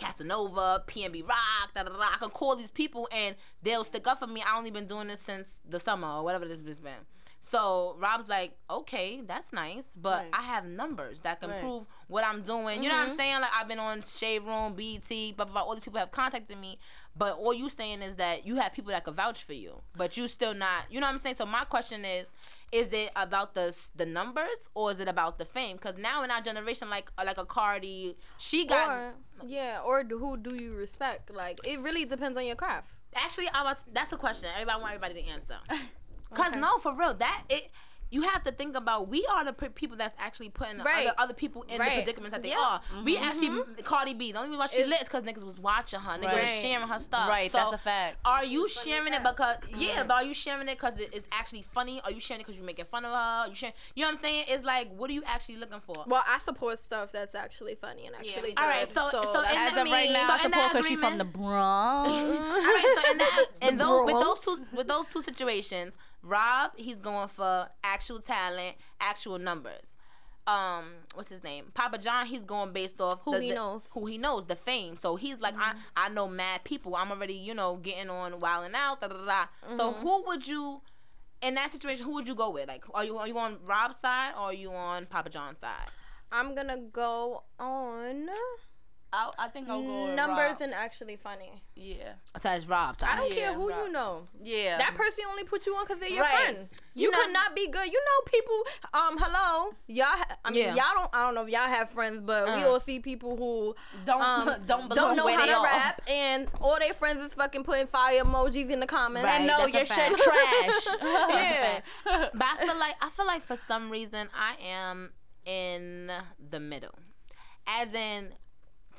Casanova, PNB Rock, da da da. I can call these people and they'll stick up for me. I only been doing this since the summer or whatever this has been. So Rob's like, okay, that's nice, but Right. I have numbers that can Right. prove what I'm doing. You know what I'm mm-hmm. saying? Like I've been on Shade Room, BT, blah, blah blah. All these people have contacted me, but all you saying is that you have people that could vouch for you, but you still not. You know what I'm saying? So my question is. Is it about the the numbers or is it about the fame? Because now in our generation, like uh, like a Cardi, she got or, yeah, or do- who do you respect? Like, it really depends on your craft. Actually, I was. That's a question. Everybody want everybody to answer. Cause no, for real, that it. You have to think about we are the people that's actually putting the Right. other, other people in Right. the predicaments that they Yeah. Mm-hmm. are. We actually Cardi B. The only reason why she It's- lit is because niggas was watching her. Niggas was sharing her stuff. Right, So that's a fact. Are you sharing it because yeah? But are you sharing it because it is actually funny? Are you sharing it because you're making fun of her? You sharing? You know what I'm saying? It's like, what are you actually looking for? Well, I support stuff that's actually funny and actually. All right, good, so- so in As the of right now, so I support because she's from the agreement- Bronx. All right, so in that, in The those, with those two with those two situations, Rob he's going for actual talent, actual numbers. Um, what's his name? Papa John. He's going based off Who the- he the- knows. who he knows, the fame. So he's like, I I know mad people. I'm already you know getting on wilding out. Da, da, da, da. So who would you? In that situation, who would you go with? Like, are you are you on Rob's side or are you on Papa John's side? I'm gonna go on I, I think I'll go with numbers Rob. and actually funny. yeah, Besides Rob's side. I don't Yeah, care who Rob. you know. yeah. That person only put you on because they're your Right. friend. You, You know- could not be good. You know, people. Um, hello, y'all. I mean, Yeah. y'all don't. I don't know if y'all have friends, but we Uh. all see people who don't um, don't don't know how to are. rap, and all their friends is fucking putting fire emojis in the comments. Right. And no, that's your shit trash. Yeah. but I feel like I feel like for some reason I am in the middle, as in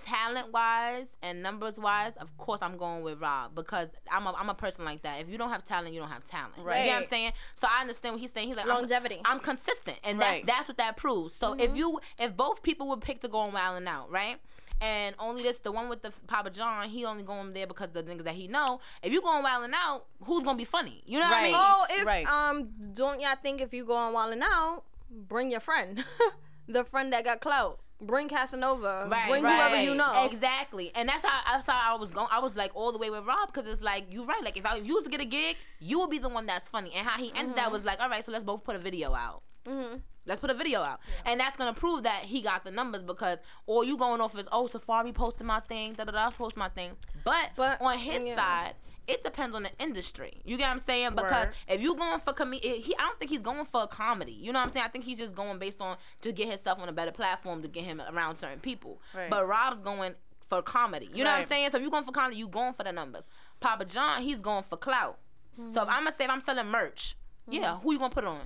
talent wise and numbers wise. Of course, I'm going with Rob because I'm a, I'm a person like that. If you don't have talent, you don't have talent. Right? You know what I'm saying? So I understand what he's saying. He's like I'm- Longevity. I'm, consistent, and Right. that's that's what that proves. So Mm-hmm. if you if both people would pick to go on Wild and Out, right? And only this, the one with the Papa John, he only going there because the niggas that he know. If you going Wild and Out, who's gonna be funny? You know what I Right. mean? Oh, if Right. um, don't y'all think if you go on Wildin' Out, bring your friend, the friend that got clout. Bring Casanova. Right, bring right. whoever you know. Exactly, and that's how that's how I was going. I was like all the way with Rob because it's like you're right. Like if I if you was to get a gig, you would be the one that's funny. And how he ended that was like, all right, so let's both put a video out. Mm-hmm. Let's put a video out, and that's gonna prove that he got the numbers because all you going off is oh Safaree posted my thing, da da da post my thing. But, But, on his yeah. side, it depends on the industry. You get what I'm saying? Because Word. if you going for comedy, he I don't think he's going for a comedy. You know what I'm saying? I think he's just going based on to get himself on a better platform to get him around certain people. Right. But Rob's going for comedy. You know what I'm saying? So if you going for comedy, you going for the numbers. Papa John, he's going for clout. So if Mm-hmm. I'm gonna say if I'm selling merch, yeah, who you gonna put on?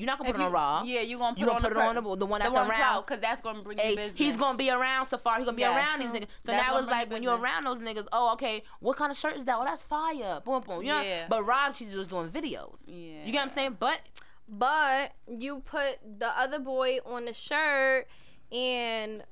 You're not gonna If put it on you- Raw. Yeah, you gonna put You gonna on put the it on per- the, the one that's the one around. because that's gonna bring you Hey, business. he's gonna be around Safaree. He's gonna be Yes. around these niggas. So That's now it's like when you're around those niggas. Oh, okay. What kind of shirt is that? Oh, that's fire. Boom, boom. You know. Yeah. But Rob, she's just doing videos. Yeah. You get what I'm saying? But But you put the other boy on the shirt, and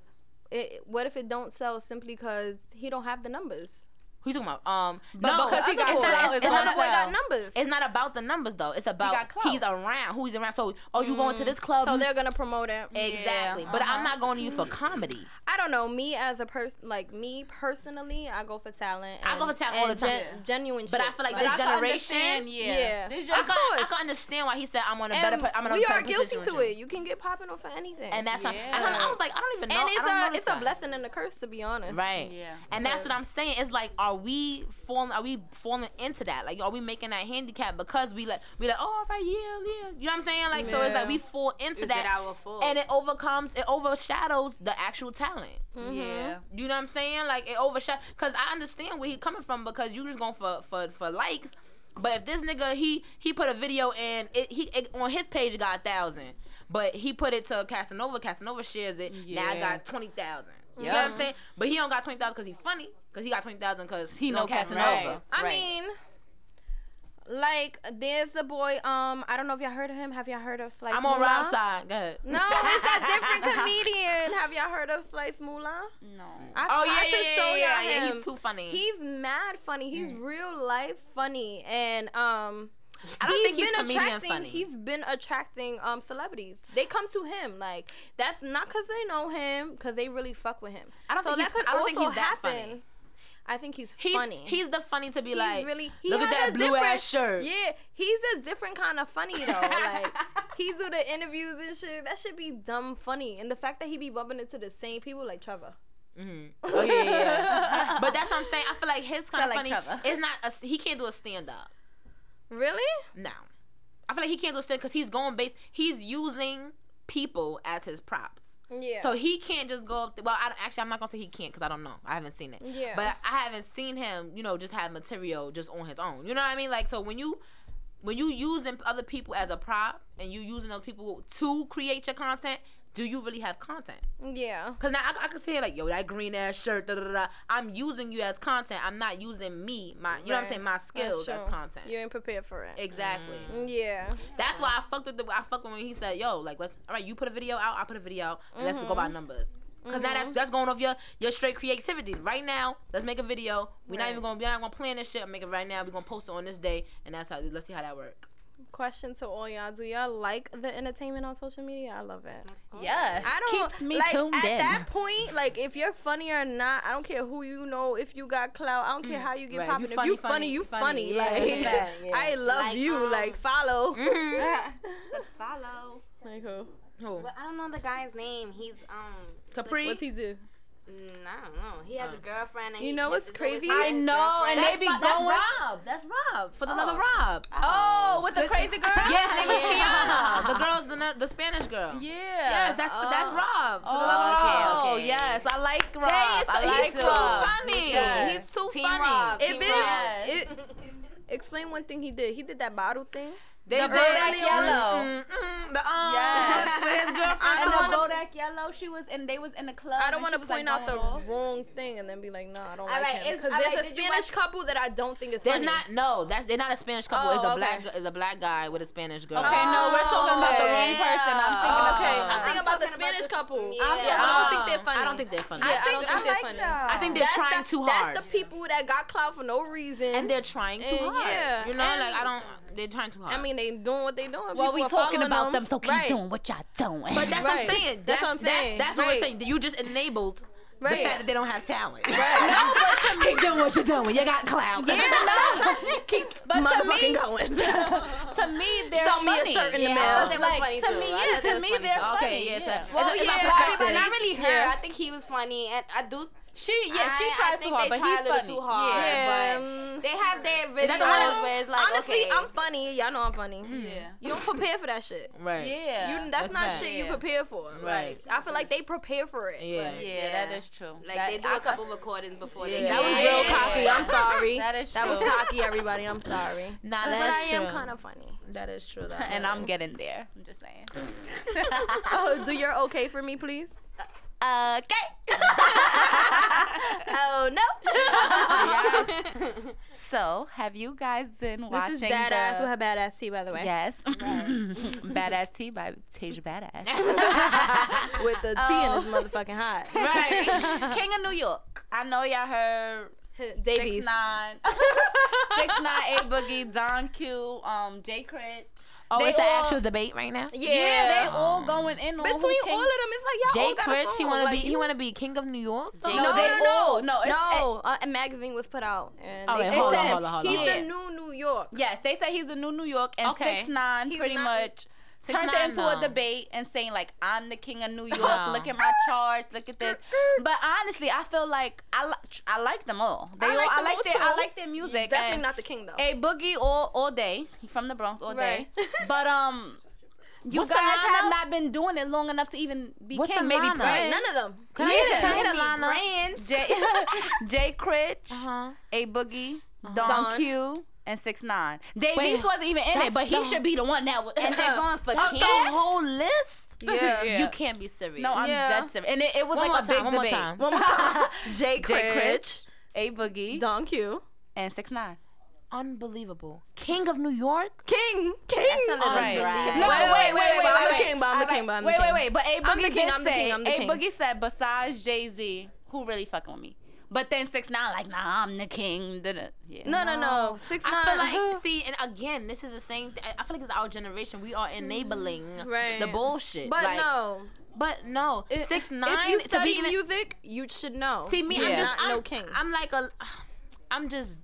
it, what if it don't sell simply because he don't have the numbers? Who you talking about? Um, But no, because he got it's not, it's it's, not boy got about, numbers. it's not about the numbers though. It's about got clout. he's around, who he's around. So, oh, you going to this club? so they're gonna promote him exactly. Yeah, But uh-huh. I'm not going to you for comedy. I don't know. Me as a person, like me personally, I go for talent. I go for talent all the time. gen- genuine. But I feel like But this I generation. yeah. Yeah. This I gen- can, I can understand why he said I'm on a better. po- I'm in a we better are guilty to it. You can get popping off for anything. And that's what Yeah. I, I, I was like, I don't even know. and it's a it's a blessing and a curse to be honest. Right. Yeah. And that's what I'm saying. It's like, are we falling? Are we falling into that? Like, are we making that handicap because we like we like, oh, all right, yeah, yeah. You know what I'm saying? Like, so it's like we fall into Is that, it our fault? and it overcomes, it overshadows the actual talent. Mm-hmm. Yeah. You know what I'm saying? Like, it overshadows. Cause I understand where he coming from because you just going for for for likes. But if this nigga he he put a video and it, he it, on his page it got a thousand, but he put it to Casanova. Casanova shares it. Now I Yeah. got twenty thousand. You Yeah. know what I'm saying? But he don't got twenty thousand because he funny. Because he got twenty thousand because He he know know Casanova. Casanova. I Right. mean, like there's a boy. Um, I don't know if y'all heard of him. Have y'all heard of Slice? I'm on Moolah? Rob's side. Go ahead. No, he's a different comedian. Have y'all heard of Slice Moolah? No. I Oh tried yeah, to yeah, show yeah, y'all yeah, him. He's too funny. He's mad funny. He's real life funny, and um, I don't think he's been comedian attracting. funny. He's been attracting um celebrities. They come to him like that's not because they know him, because they really fuck with him. I don't so think that he's- could I don't think he's that happen. funny. I think he's, he's funny. He's the funny to be He's like. really he look at that blue ass shirt. Yeah, he's a different kind of funny though. like he do the interviews and shit. That should be dumb funny. And the fact that he be bumping into the same people like Trevor. Mhm. Oh yeah, yeah, yeah. but that's what I'm saying. I feel like his kind of like funny. Trevor. It's not. A, he can't do a stand up. Really? No, I feel like he can't do a stand because he's going base. He's using people as his props. Yeah. So he can't just go up. well, I, actually, I'm not gonna say he can't because I don't know. I haven't seen it. Yeah. But I haven't seen him, you know, just have material just on his own. You know what I mean? Like, so when you when you using other people as a prop and you using those people to create your content, do you really have content? yeah. Cause now I, I can say like, yo, that green ass shirt, da da da. I'm using you as content. I'm not using me, my, you know what I'm saying, my That's skills as content. You ain't prepared for it. Exactly. Mm. Yeah. That's why I fucked with the. I fucked with when he said, "Yo, like let's all right, you put a video out, I put a video out, and let's go by mm-hmm. numbers." Cause now that's mm-hmm. that's going off your your straight creativity. Right now, let's make a video. We're not even gonna we're not gonna plan this shit. I'm making it right now. We're gonna post it on this day, and that's how. Let's see how that work. Question to all y'all: Do y'all like the entertainment on social media? I love it. Yes. I don't Keeps me like tuned at in. that point. Like if you're funny or not, I don't care who you know. If you got clout, I don't care how you get Right. If popping. you If funny, you funny, funny, you funny. funny. Yeah, Like yeah, yeah. I love Like, you. um, like follow. Follow. Like who? Who? But I don't know the guy's name. He's um. Capri. What's he do? Mm, I don't know. He has a girlfriend. And You know what's to go with crazy? I know, and girlfriend. they be That's, that's Rob. That's Rob for the love of Oh. Rob. Oh, with the crazy girl. Yeah, her name is Kiana. The girl's the the Spanish girl. Yeah. Yes, that's that's Rob. For the love of okay, Rob. Oh okay. yes, I like Rob. Hey, it's- I like he's too Rob. funny. Yes. He's too Team funny. Rob. If Team it, Rob. it, explain one thing he did. He did that bottle thing. They The did. Bodak Yellow. Mm, mm, the um, Yes. with his girlfriend. And the wanna- Bodak Yellow, she was and they was in the club. I don't want to point out the wrong thing and then be like, no, I don't All like right, him. is- Because there's right, a Spanish watch- couple that I don't think is There's funny. not no. That's they're not a Spanish couple. it's Oh, a black. okay. It's a black guy with a Spanish girl. Okay, no, we're talking about the wrong person. I'm thinking Oh, of okay, someone I'm else. thinking about the talking about Spanish couple. Yeah. Yeah, I don't think they're funny. I don't think they're funny. Yeah, I don't think think I they're like funny. them. I think they're That's trying the, too hard. That's the people that got clout for no reason. and they're trying too hard. yeah, you know, like I don't. They're trying too hard. I mean, they doing what they doing. Well, People we talking about them, so keep Right. doing what y'all doing. but that's what I'm saying. That's what I'm saying. That's, that's what I'm saying. You just enabled Right. the fact that they don't have talent. Right. No. keep doing what you're doing. You got clout. Yeah, no. Keep But to motherfucking me- going. to me, they're Sell me a funny. shirt in the Yeah, I mail. thought they was Like, funny to too. me, I yeah, to me, funny they're too. funny. Okay, yeah. sir. Well, It's a- it's yeah, but, perspective. but not really her. Yeah. I think he was funny, and I do. She, yeah, she tries too think hard, they but try he's a little funny. too hard. Yeah, but they have their that the where it's like, Honestly, okay, I'm funny. Y'all know I'm funny. Mm-hmm. Yeah. You don't prepare for that shit. Right. Yeah. You, that's, That's not fact. shit you prepare for. Right. Like, I feel like they prepare for it. Yeah. Like, yeah, that is true. like That- they do I a couple could- recordings before Yeah. they. That was Yeah. real cocky. I'm sorry. That is That was cocky, everybody. I'm sorry. Nah, but that's I am kind of funny. That is true. That and I'm getting there. I'm just saying. Oh, do your okay for me, please? Okay. Oh no. yes. So, have you guys been This watching is badass the? with her badass tea, by the way. Yes. badass Tea by Tasia Badass. with the tea Oh. in his motherfucking hot. Right. King of New York. I know y'all heard Dave East. Six nine, six nine, A Boogie, Don Q, um, Jay Critch. Oh, They it's an actual debate right now. Yeah, yeah they all going in on Between who's all of them, it's like y'all Jay all got a Critch, he wanna like, be he wanna be king of New York. No, No, they no, no, all- no, it's- no. Uh, a magazine was put out, and All they, right, they hold on, hold on, hold on, he's hold the new New York. Yes, they said he's the new New York, and Okay. six nine He's pretty not- much turned 6ix9ine it into a debate and saying like I'm the king of New York. No. Look at my charts. Look at this. But honestly, I feel like I li- I like them all. They I all like I like all, their too. I like their music. Definitely not the king though. A boogie all all day. He's from the Bronx all day. But um. You What's guys have not been doing it long enough to even be What's king. the Maybe lineup? Prince. None of them. Can I hear the- can I hear the maybe lineup? Prince, Jay, Jay Critch, Uh-huh. A Boogie, Don Don. Q, and Six Nine. Dave East wasn't even in it, but he the- should be the one that was. And they're going for That's the whole list. Yeah. Yeah. You can't be serious. No, I'm Yeah. dead serious. And it, it was One like more a time, big one more debate. time. One more time. Jay Jay Critch, Critch, A Boogie, Don Q, and Six Nine. Unbelievable. King of New York. King, King. That's a little Right. dry. No, Wait, wait, wait, wait, wait, wait, but I'm the king, but I'm the king, but I'm the king. wait, wait. wait. But A I'm Boogie the king, I'm the king, I'm the A. Boogie said, besides Jay Z, who really fucking with me? But then Six Nine like, nah, I'm the king. Yeah. No, no, no. Six nine. I feel like, see, and again, this is the same. Th- I feel like it's our generation. We are enabling mm, Right. the bullshit. but like, no. but no, If- six nine. If you to study be even, music, you should know. see me, Yeah. I'm just I'm, no king. I'm like a, I'm just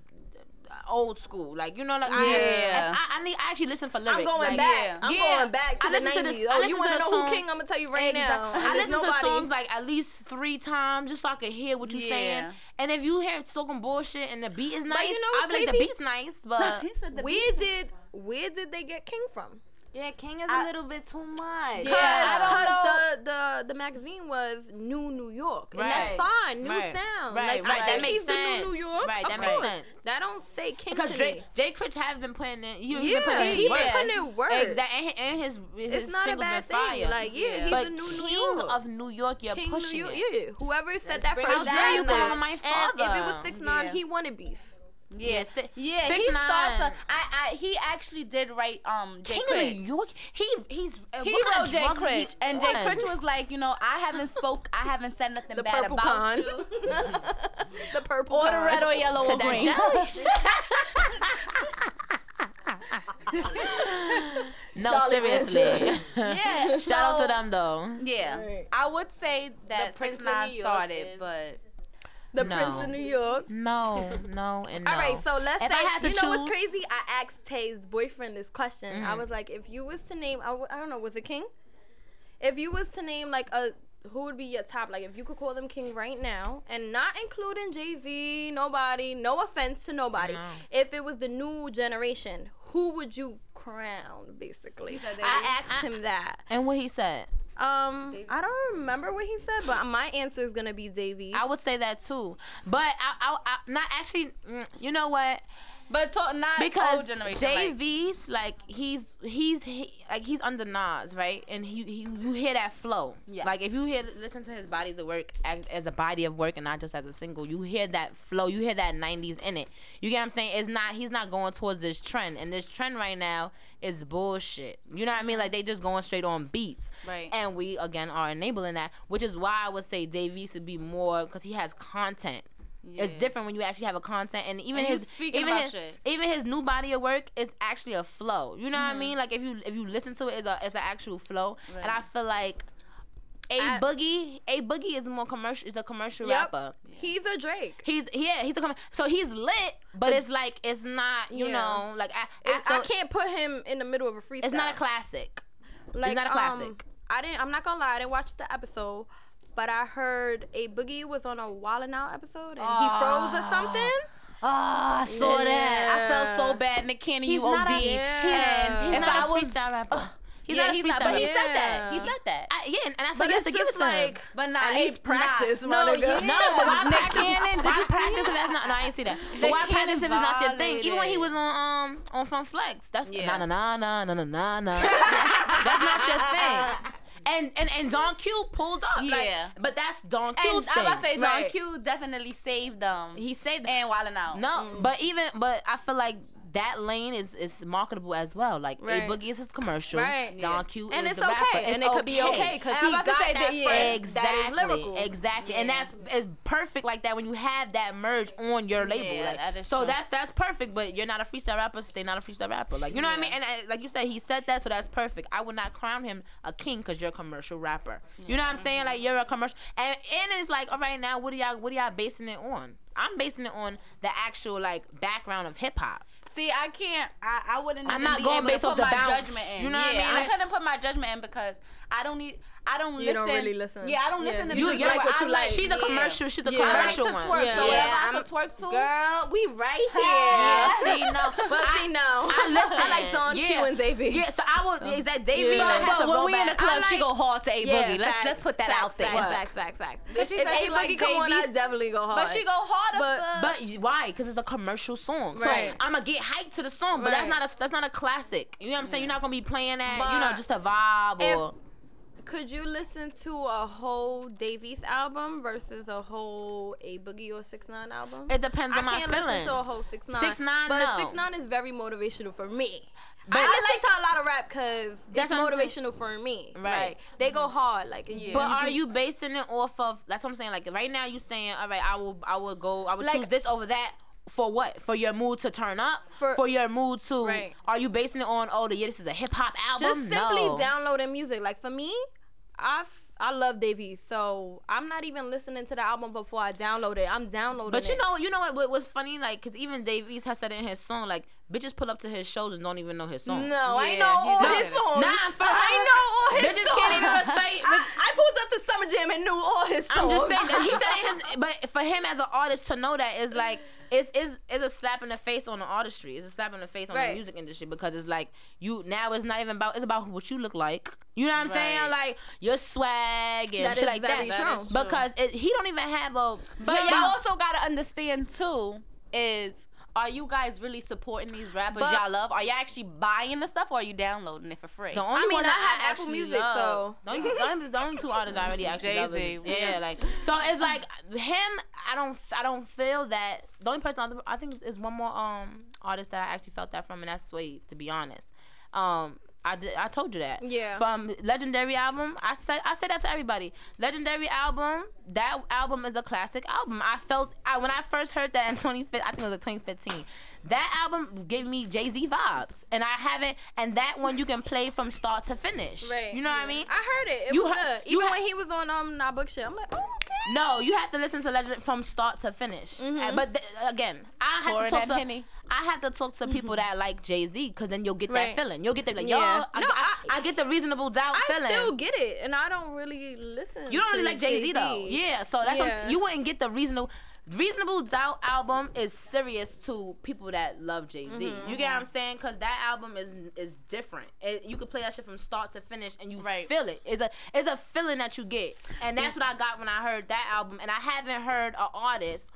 old school. Like you know, like Yeah. I, I, I need. I actually listen for lyrics. I'm going like, back. yeah. I'm Yeah. going back to I the listen to 90s. this- I oh, listen you to want to the know song- who king? I'm gonna tell you right Exactly. now. I There's listen to songs like at least three times just so I can hear what you're Yeah. saying. And if you hear talking bullshit and the beat is nice, you know I'll be like the beat's nice, but He said the Where did where did they get king from? Yeah, king is I- a little bit too much. Yeah, I don't Because the, the the magazine was New New York, and that's fine. New Right. sound, Right, like, right, I that think makes he's the sense. new New York. Right, of that makes course. sense. That don't say king because to Jay, me. Jay Critch have been putting in, you Yeah, been putting in he work. been putting in work. Exactly, and, and his his It's not a bad thing. fire. Like, yeah, Yeah. he's but the new New King York. of New York, you're King New York, it. yeah. Whoever said that first, it down did to that. my And if it was six nine, he wanted beef. Yeah, si- yeah. six he nine. starts. A, I, I, he actually did write um Jay King Critch. of New York, he he's uh, He what kind wrote of Jay drugs is he Critch, and Jay on? Critch was like, you know, I haven't spoke, I haven't said nothing The bad about con. you. the purple Or the red or yellow or Said that green. No, Charlie seriously. yeah. Shout out to them though. Yeah, Right. I would say that Prince Six Nine started, is- but the No. Prince of New York. No, no, and no. All right, so let's If say I had to you know what's crazy? I asked Tay's boyfriend this question. I Mhm. was like, if you was to name, I, w- I don't know, was it King? If you was to name like a who would be your top? Like if you could call them king right now, and not including JV, nobody. No offense to nobody. No. If it was the new generation, who would you crown? Basically, said I Dave East. asked him that. and what he said. Um, I don't remember what he said, but my answer is gonna be Dave East. I would say that too, but I, I, I not actually. mm, You know what? But to, not because old generation. Dave like, V's like he's he's he, like he's under Nas right, and he, he you hear that flow. Yeah. Like if you hear listen to his bodies of work act- as a body of work and not just as a single, you hear that flow. You hear that '90s in it. You get what I'm saying? It's not he's not going towards this trend, and this trend right now is bullshit. You know what I mean? Like they just going straight on beats. Right. And we again are enabling that, which is why I would say Dave East would be more because he has content. It's different when you actually have a content, and even And his even his, shit. even his new body of work is actually a flow. You know Mm-hmm. what I mean? Like if you if you listen to it, it's a it's an actual flow, and I feel like a I- boogie a boogie is more commercial is a commercial Yep. rapper. He's a Drake. He's yeah he's a com- so he's lit, but it's like it's not you Yeah. know like I, after, I can't put him in the middle of a freestyle. It's not a classic. Like, it's not a Um, classic. I didn't. I'm not gonna lie. I didn't watch the episode, but I heard a Boogie was on a Wildin' Out episode and he froze or something. Oh, I saw that. I felt so bad. Nick Cannon, He's you not OD. a- Yeah. He's if not I a was, rapper. he's yeah, not a he's not, but he Yeah. said that. He said that. I, yeah, and that's what you have to give it to him. But not at least practice, my No, nigga. yeah. No, but why Nick practice? Cannon, did you practice if that's not? No, I didn't see that. But Nick why Cannon practice if it's not your thing? Even when he was on um on Funk Flex, that's Yeah. na na na na na na na. That's not your thing. And and and Don Q pulled up. like, Yeah. but that's Don And Q's I thing. was about to say, Don Right. Q definitely saved them. he saved them. and Wildin' Out. no, mm. but even but I feel like that lane is is marketable as well. Like Right. A Boogie is his commercial, Right. Don Q And is it's the okay. rapper. And It's it could be okay because he I'm about to got say that that- yeah, Exactly, that is lyrical. exactly, and that's is perfect like that when you have that merge on your label. Yeah, like, that is so true. that's that's perfect. But you're not a freestyle rapper, stay not a freestyle rapper. Like you know what I mean? And uh, like you said, he said that, so that's perfect. I would not crown him a king because you're a commercial rapper. You know what I'm saying? Like you're a commercial, and and it's like, all right, now what are y'all what are y'all basing it on? I'm basing it on the actual like background of hip hop. See, I can't. I, I wouldn't. I'm even not be going based off put the my bounce. judgment in. You know what I yeah, mean? Like- I couldn't put my judgment in because I don't need. I don't You listen. You don't really listen. Yeah, I don't Yeah, listen to you music. just like what you I like. She's a yeah. commercial. She's a Yeah. I like commercial to one. twerk, Yeah. so whatever Yeah, I I'm- can twerk to. Girl, we right here. Yeah, see, no, But I- see, no. I listen. I like Don yeah. Q and Davey. Yeah, so I would. Is that Davey? Yeah. That But, has a when we in the club, I she like- go hard to A Yeah, Boogie. Let's facts, let's put that facts, out there. Facts, facts, facts, facts. If said A Boogie come on, I definitely go hard. But she go harder. But- But why? Because it's a commercial song. Right. So I'm gonna get hyped to the song, but that's not a that's not a classic. You know what I'm saying? You're not gonna be playing that. you know, just a vibe or. Could you listen to a whole Dave East album versus a whole A Boogie or Six Nine album? It depends I on my can't listen to a whole Six Nine. 6ix9ine, but no. Six Nine is very motivational for me. But I I listen to a lot of rap because That's it's motivational for me. Right. Like, they go hard. Like, yeah. But are can- you basing it off of? That's what I'm saying. Like right now, you saying, all right, I will, I will go, I would Like- choose this over that. For what? For your mood to turn up? For, For- your mood to? Right. Are you basing it on? Oh, the yeah, this is a hip hop album. just simply no. downloading music. Like for me, I I love Dave East, so I'm not even listening to the album before I download it. I'm downloading But you it. know, you know what, what was funny? Like, cause even Dave East has said in his song, like, bitches pull up to his shows and don't even know his song. No, I know all did his it. songs. Nah, I know all his songs. can't even recite. I, I pulled up to Summer Jam and knew all his songs. I'm just saying that he said his, but for him as an artist to know that is like it's it's it's a slap in the face on the artistry. It's a slap in the face on Right. the music industry because it's like you now it's not even about it's about what you look like. You know what I'm saying? Like your swag and That shit is like that. That is. Because it, he don't even have a. But y'all also gotta understand too is are you guys really supporting these rappers But- y'all love? Are you actually buying the stuff or are you downloading it for free? The only I mean, one I that have Apple Music, love- so- the only, the only, the only two artists I already actually love Jay-Z. is, yeah, like so it's like him. I don't I don't feel that the only person I, I think is one more um artist that I actually felt that from, and that's Sway. To be honest, um. I, did, I told you that. Yeah. From Legendary album, I said I said that to everybody. Legendary album, that album is a classic album. I felt I when I first heard that in 2015, I think it was 2015. That album gave me Jay Z vibes, and I haven't. And that one you can play from start to finish. Right. You know what I mean? I heard it. It You was heard- good. you Even heard- when he was on um Nah Book Shit, I'm like, oh, okay. No, you have to listen to Legend from start to finish. And- but th- again, I have Pour to talk to Henny. I have to talk to people that like Jay Z because then you'll get that feeling. You'll get that like, Yeah. yo, I, No, I, I- I get the reasonable doubt I feeling. I still get it, and I don't really listen. You don't really like Jay Z though. Yeah, so that's what I'm, Yeah. you wouldn't get the reasonable. Reasonable Doubt album is serious to people that love Jay Z. Mm-hmm, You get what I'm saying? Because that album is is different. It, you could play that shit from start to finish, and you Right. feel it. It's a it's a feeling that you get, and that's what I got when I heard that album. And I haven't heard an artist.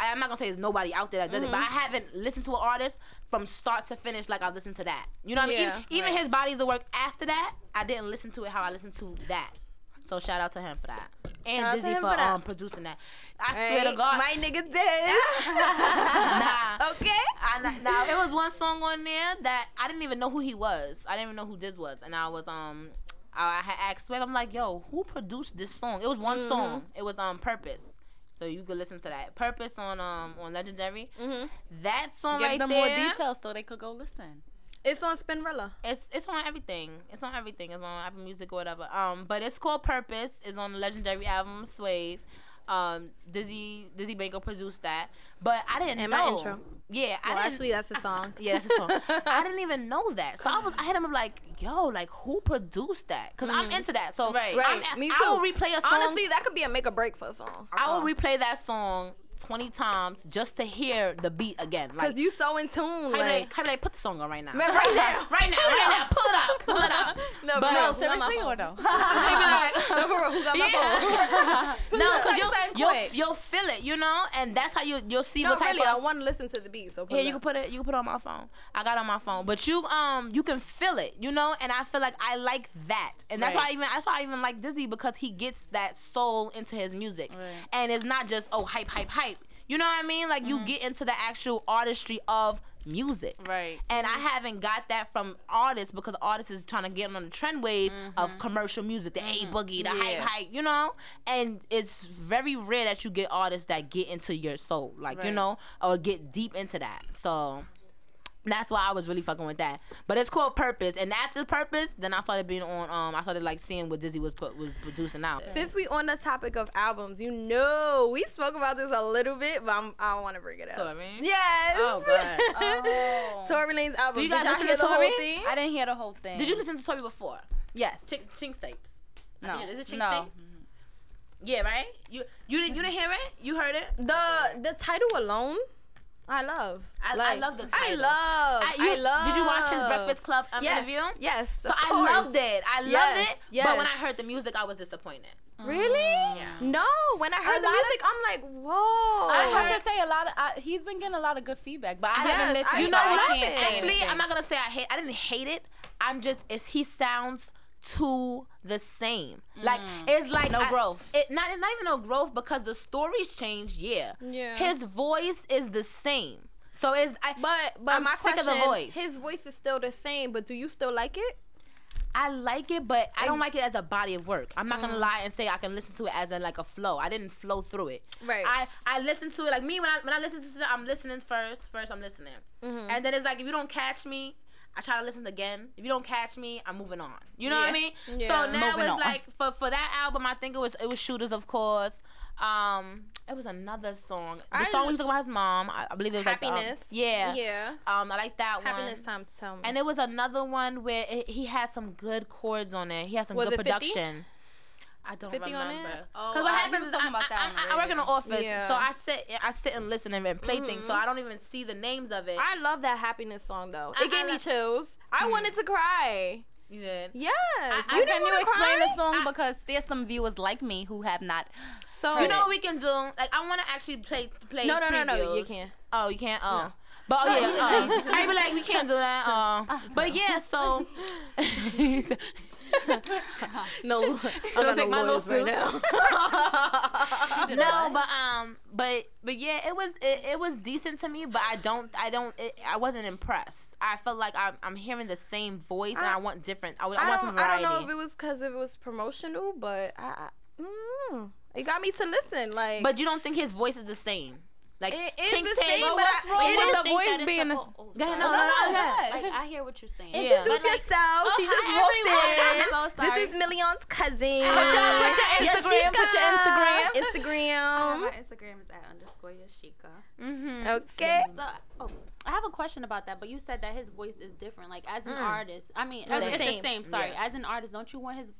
I'm not gonna say there's nobody out there that does it, but I Mm-hmm. haven't listened to an artist from start to finish like I've listened to that. You know what I mean? Yeah. Even, even his bodies of work after that, I didn't listen to it how I listened to that. So shout out to him for that, and Shout Dizzy for, for um producing that. I swear to God, my nigga did. nah. okay. I, now it was one song on there that I didn't even know who he was. I didn't even know who this was, and I was um, I had asked Swift. I'm like, yo, who produced this song? It was one Mm-hmm. song. It was um, Purpose. So you could listen to that. Purpose on um on Legendary. Mm-hmm. That song Give right them there. more details so they could go listen. It's on Spinrilla. It's it's on everything. It's on everything. It's on Apple Music or whatever. Um, but it's called Purpose. It's on the legendary album Swave. Um, Dizzy Dizzy Banko produced that. But I didn't And know. my intro. Yeah, I Well, actually, that's a song. yeah, that's a song. I didn't even know that. So I was I hit him up like, yo, like who produced that? Cause I'm into that. So Right. Right. I'm, Me too. I will replay a song. Honestly, that could be a make or break for a song. I will replay that song 20 times just to hear the beat again. Like, Cause you so in tune. Like, like, like, put the song on right now. Man, right now. right now, right now. Pull it up. Pull it up. No, But- no, seriously or no? Maybe not. No, for real, who got my phone? no, cause you'll you'll, you'll feel it, you know, and that's how you you'll see No, what type really, I want to listen to the beat. So Yeah, you can put it. You can put it on my phone. I got it on my phone, but you um you can feel it, you know, and I feel like I like that, and that's why I even that's why I even like Dizzy because he gets that soul into his music, Right. and it's not just oh hype hype hype. You know what I mean? Like you get into the actual artistry of music. Right. And I mm. haven't got that from artists because artists is trying to get on the trend wave of mm-hmm. commercial music, the A mm-hmm. boogie, the hype Yeah. hype, you know? And it's very rare that you get artists that get into your soul, like, you know, or get deep into that. So that's why I was really fucking with that. But it's called Purpose. And after Purpose, then I started being on um I started like seeing what Dizzy was put was producing out. Since we on the topic of albums, you know we spoke about this a little bit, but I'm, I want to bring it up. Tory? Yes. Oh god. Oh. Tory Lanez album. Do you Did guys y'all listen hear to the Tory? whole thing? I didn't hear the whole thing. Did you listen to Tory before? Yes. Chink, Chinks tapes. No. Is it Chinks no. tapes? Yeah, right? You you didn't you didn't hear it? You heard it? The the title alone, I love. I- I love the I title. love. I, you- I love. Did you watch his Breakfast Club um, yes. interview? Yes. So of I course. loved it. I loved Yes, it. yes. But when I heard the music, I was disappointed. Really? Yeah. No. When I heard A the lot of- music, I'm like, whoa. I have to say a lot of. I, he's been getting a lot of good feedback, but I Yes, haven't listened. I You know love what? I can't Actually. I'm not gonna say I hate. I didn't hate it. I'm just. It's he sounds too the same. Like mm. it's like No I- growth. It not not even no growth because the stories changed. Yeah. Yeah. His voice is the same. So it's. I, But but I'm my sick question, of the voice. his voice is still the same. But do you still like it? I like it, but I don't like it as a body of work. I'm not gonna mm. lie and say I can listen to it as a like a flow. I didn't flow through it. Right. I I listen to it like me when I when I listen to it, I'm listening first. First I'm listening, mm-hmm. and then it's like if you don't catch me. I try to listen again. If you don't catch me, I'm moving on. You know what I mean? Yeah. So now Moving it's on. like for for that album, I think it was it was Shooters, of course. Um, it was another song. The I- song he was talking about his mom. I, I believe it was Happiness. like um, yeah, Yeah. Um, I like that Happiness one. Happiness times tell me. And there was another one where it, he had some good chords on it. He had some Was good it 50? Production. I don't 50 on it? remember. Oh, Because what I- he happens was is talking I, about that I, I, I work in an office, Yeah. so I sit I sit and listen and play things. So mm-hmm. I don't even see the names of it. I love that happiness song though. I- It gave I me lo- chills. I mm. wanted to cry. you did. Yes. I- you Can didn't you explain cry? the song I- because there's some viewers like me who have not. So You know what we can do? Like I want to actually play play. No, no, no, no, you can't. Oh, you can't. Oh. But oh yeah, oh. I be like, we can't do that. Oh, but yeah, so no, I got take no my lawyers right now. no, but um, but but yeah, it was it, it was decent to me, but I don't I don't it, I wasn't impressed. I felt like I'm, I'm hearing the same voice and I, I- want different. I, I, I want don't, some I don't know if it was because it was promotional, but I, I mm, it got me to listen. Like, but you don't think his voice is the same? Like It is Chinks the same, But but what's wrong it with is- the the voice being a- suppo- oh, Go ahead, sorry. no, no, no. Like I hear what you're saying. Introduce But, like, yourself. oh, she just hi, walked everyone. in. I'm so sorry. This is Million's cousin. Put your- put your Instagram, put your Instagram. Uh, Instagram. my Instagram is at underscore Yashika. Mm-hmm. Okay. So, oh, I have a question about that. But you said that his voice is different. Like as an Mm. artist, I mean, Same. it's the same. Sorry, Yeah. as an artist, don't you want his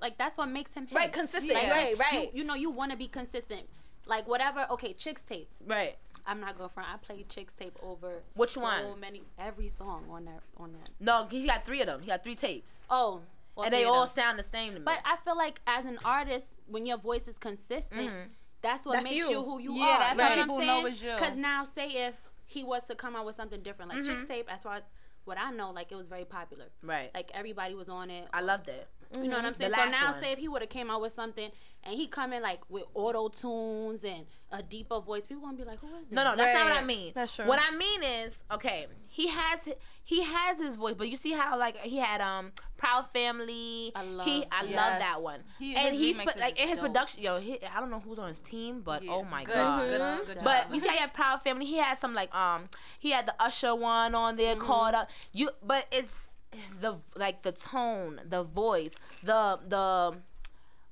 like that's what makes him him. Right, consistent. Like, Right, you- right. You, know, you want to be consistent. Like whatever. Okay, chicks tape. Right. I'm not gonna front. I played chicks tape over Which so one? many every song on that on that. No, he got three of them. He got three tapes, Oh, well, and they all them. sound the same to me. But I feel like as an artist, when your voice is consistent, Mhm. that's what That's makes you. you. who you Yeah, are. that's you how know people what I'm know saying? it's you. Because now, say if he was to come out with something different, like Mhm. Chicks Tape, as far as what I know, like it was very popular. right. Like everybody was on it. I loved it. You know what I'm The saying? So last now, one. say if he would have came out with something and he come in like with auto tunes and a deeper voice, people gonna be like, "Who is this?" No, no, that's not what I mean. That's true. What I mean is, okay, he has he has his voice, but you see how like he had um Proud Family. I love- he I love that one. He- and he's put, like in his dope. production. Yo, he, I don't know who's on his team, but Yeah. oh my good, god. Good, good But job. you see, how he had Proud Family. He had some like um, he had the Usher one on there Mm-hmm. called up. You, but it's the like the tone, the voice, the the.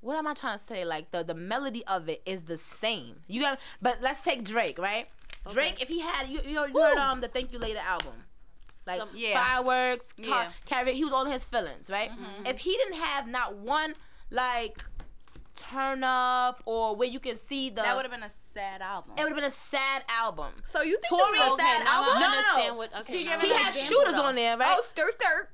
What am I trying to say? Like the the melody of it is the same. You got, but let's take Drake, right? Drake, if he had you, you, you heard um the Thank You Later album, like Some- Yeah. fireworks, car, Yeah. carry, he was on his feelings, right? Mm-hmm. If he didn't have not one like turn up or where you can see the that would have been a sad album. it would have been a sad album. So you think Tory- this is a sad now album? No, no, no. what. Okay, She now gave I He an had shooters though. on there, right? Oh, skirt, skirt.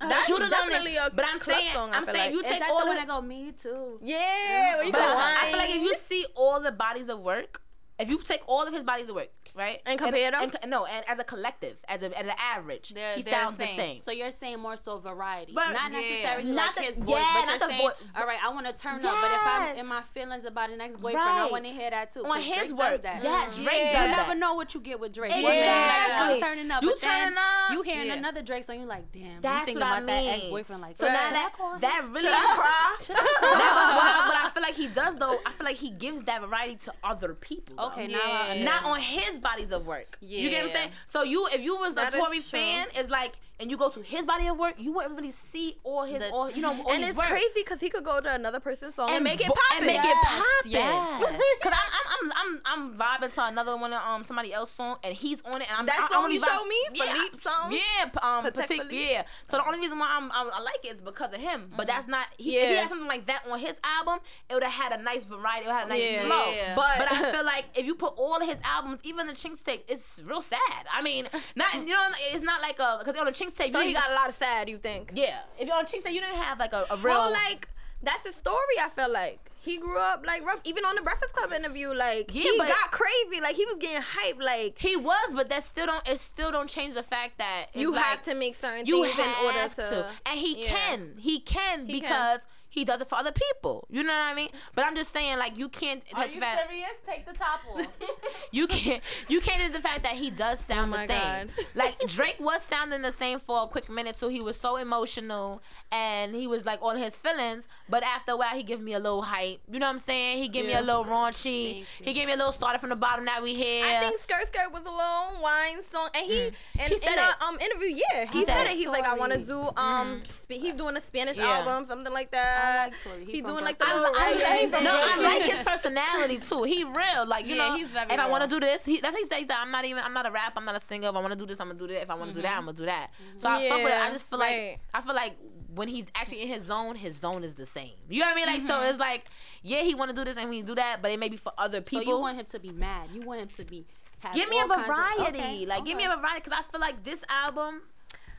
Uh, That's shooters on definitely there. a But I'm club saying, song, I I'm feel saying like. you take all the the. one that go me too? Yeah, where you But go I, I feel like if you see all the bodies of work, if you take all of his bodies of work, right, And compare them? and no, and as a collective, as a as an average, They're- he they're sounds the the same. same. So you're saying more so variety, But- not yeah. necessarily Not like the- his voice, yeah, but not you're the saying, voi- all right, I want to turn up, but if I'm in my feelings about an ex-boyfriend, I want to hear that too. On 'cause his Drake work, does that. yeah, Mm-hmm. Drake You does never know what you get with Drake. Exactly. One minute, like, I'm turning up, You but turn up. you hearing Yeah. another Drake song, you're like, damn, That's you thinking what I about that mean. ex-boyfriend like So now Should I that call him? that really Should I cry? Should I call That- him? but, what, what I feel like he does though, I feel like he gives that variety to other people. Okay, now Not on his bodies of work. You get what I'm saying? So you, if you was That a Tory fan, it's like, and you go to his body of work, you wouldn't really see all his, The- all you know, all And it's work. crazy because he could go to another person's song and, make it pop. And make it Yes, poppin'. yes. Cause I'm, I'm, I'm, I'm, I'm vibing to another one of um somebody else's song, and he's on it. And I'm That I, I song only you showed me? yeah, Philippe song? Yeah, um, Patek- Philippe? yeah. So the only reason why I'm, i I like it is because of him. But that's not. He, If he had something like that on his album, it would have had a nice variety. It would have a nice Yeah. flow. Yeah. But, But- I feel like if you put all of his albums, even the Chinks tape, it's real sad. I mean, not you know, it's not like a because on the Chinks So you he got a lot of sad, you think? yeah. If you're on Chinks tape, you didn't have like a, a real Well, like that's his story. I feel like he grew up like rough. Even on the Breakfast Club interview, like Yeah, he got crazy. Like he was getting hyped. Like He was, but that still don't. It still don't change the fact that you like, have to make certain You things in order have to. and he yeah. can. He can He can. Because he does it for other people. You know what I mean? But I'm just saying, like you can't. Are take you the fact- serious? Take the top off. you can't you can't just the fact that he does sound Oh the same. God. Like Drake was sounding the same for a quick minute so he was so emotional and he was like on his feelings, but after a while he gave me a little hype. You know what I'm saying? He gave me a little raunchy. He gave me a little started from the bottom that we hear. I think Skirt Skirt was a little wine song, and he and He said in it. the um interview, yeah, he, He said said it. it. He's like, I want to do um, sp- he's doing a Spanish Yeah. album, something like that. I like Tory. He He's doing like the Brooklyn. little I, I reggae like, no, I like his personality too. He real, like you Yeah, know. he's very if I want to do this, he, that's what he says. That I'm not even. I'm not a rap. I'm not a singer. If I want to do this, I'm gonna do that. If I want to do that, mm-hmm. I'm gonna do that. So I fuck with it. I just feel right. like I feel like when he's actually in his zone, his zone is the same. You know what I mean? Like so, mm-hmm. it's like yeah, he want to do this and we do that, but it may be for other So people. you want him to be mad? You want him to be? Give me a all kinds of- variety. like give me a variety because I feel like this album.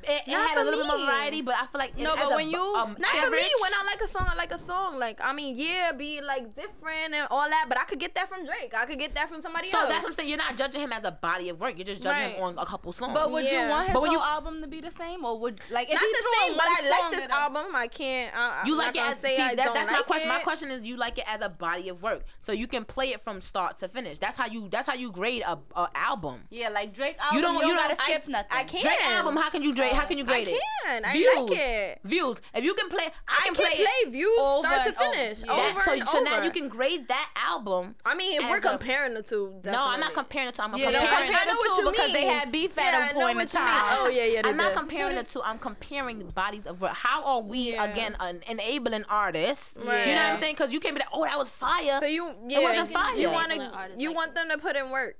It, it had a for little bit more variety, but I feel like No, but when bu- you um, not for me, when I like a song, I like a song. Like I mean, yeah, be like different and all that. But I could get that from Drake. I could get that from somebody So else. So that's what I'm saying. You're not judging him as a body of work. You're just judging him on a couple songs. But would Yeah. you want his But when whole you- album to be the same, or would like if not he the same, but I like this album. I can't. I, you I'm like not it as say see, I that, don't that's like my question. My question is, you like it as a body of work, so you can play it from start to finish. That's how you. That's how you grade a, a album. Yeah, like Drake album. You You don't- don't. You you don't don't- gotta skip nothing. I can't. Drake album. How can you grade? How um, can you I grade it? I can. I Views. like it. Views. If you can play, I I can, can play, play, views over start to and over. finish. Yeah. Over That, so and so now you can grade that album. I mean, if we're a- comparing the two, definitely. No, I'm not comparing the two. I'm Yeah, don't comparing. compare I the what two you because they had beef at I a know point in what you mean. time. Oh yeah, yeah. They I'm not comparing the two. I'm comparing the bodies of work. How are we Yeah. again an enabling artists? You know what I'm saying? Because you can't be like, oh, that was fire. So you, yeah, wasn't fire. you want to, you want them to put in work.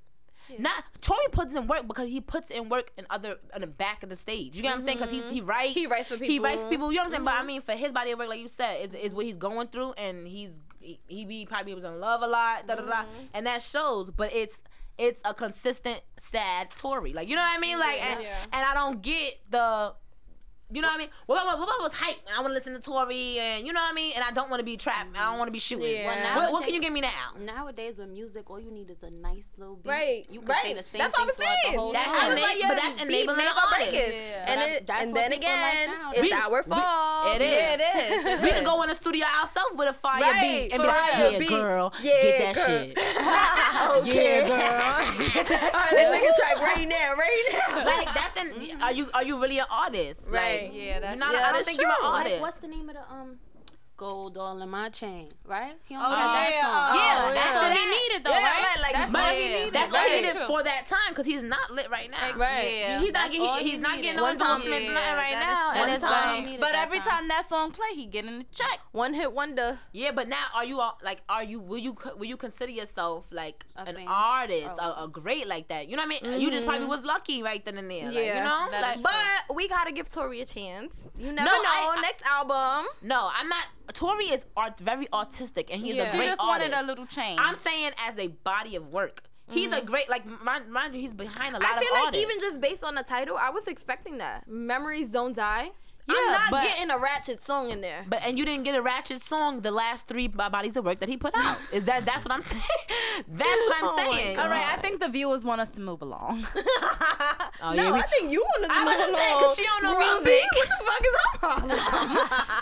Not Tory puts in work because he puts in work in other in the back of the stage. You know what I'm saying? Because he's mm-hmm. he writes. He writes for people. He writes for people. You know what I'm saying? But I mm-hmm. mean, for his body of work, like you said, is is what he's going through, and he's he, he be probably was in love a lot, da da da, mm-hmm. and that shows. But it's it's a consistent sad Tory. Like you know what I mean? Like and, Yeah. and I don't get the. You know what I mean? What if I, what if I was hype and I want to listen to Tory and you know what I mean? And I don't want to be trapped and I don't want to be shooting. Yeah. What, Well, what can you give me now? Nowadays with music, all you need is a nice little beat. Right, You can right. say the same That's thing what I was throughout the saying. whole That's song. I was enab- like, but yeah, that's beat enabling make the or break artist. Yeah. And That's- it, that's and then people like again, it's We- our we- fault. It is. Yeah, it is. We can go in the studio ourselves with a fire Right, beat and be fire like, yeah, beat. girl, Yeah, get that girl." shit. okay. Yeah, girl. All right, let's make a track right now, right now. Like that's an. Are you are you really an artist? Right. Like, Yeah, that's not, yeah, I don't that's think you're an true. What- what's the name of the um gold all in my chain? Right? He don't Oh, got that yeah, song. oh, Yeah, that's yeah. what he needed though, Yeah, right? right, like, that's but what he needed. That's all right. he did for that time because he's not lit right now. Right. Yeah. He's not getting all he, he he's not getting no One time. endorsements Yeah, nothing right that now. And it's One like time. But every time. time that song play, he getting the check. One hit wonder. Yeah, but now are you all- like are you will you will you consider yourself like A an fan? artist, Oh. a, a great like that? You know what I mean? You just probably mm-hmm. was lucky right then and there. Like, you Yeah. know, That like is But we gotta give Tory a chance. You never No, know. I- I- Next album. no, I'm not. Tory is art very artistic and he's Yeah. a She great just artist. wanted a little change. I'm saying as a body of work, he's a mm-hmm. great like mind, mind you, he's behind a lot of I feel of like artists. even just based on the title, I was expecting that. Memories don't die. Yeah, I'm not but- getting a ratchet song in there. But and you didn't get a ratchet song the last three bodies of work that he put out. Is that that's what I'm saying? That's what I'm Oh saying. All right, I think the viewers want us to move along. Oh, no, yeah, we- I think you want to I'm move about to say, along. 'cause she don't know Rosie, music. What the fuck is her problem?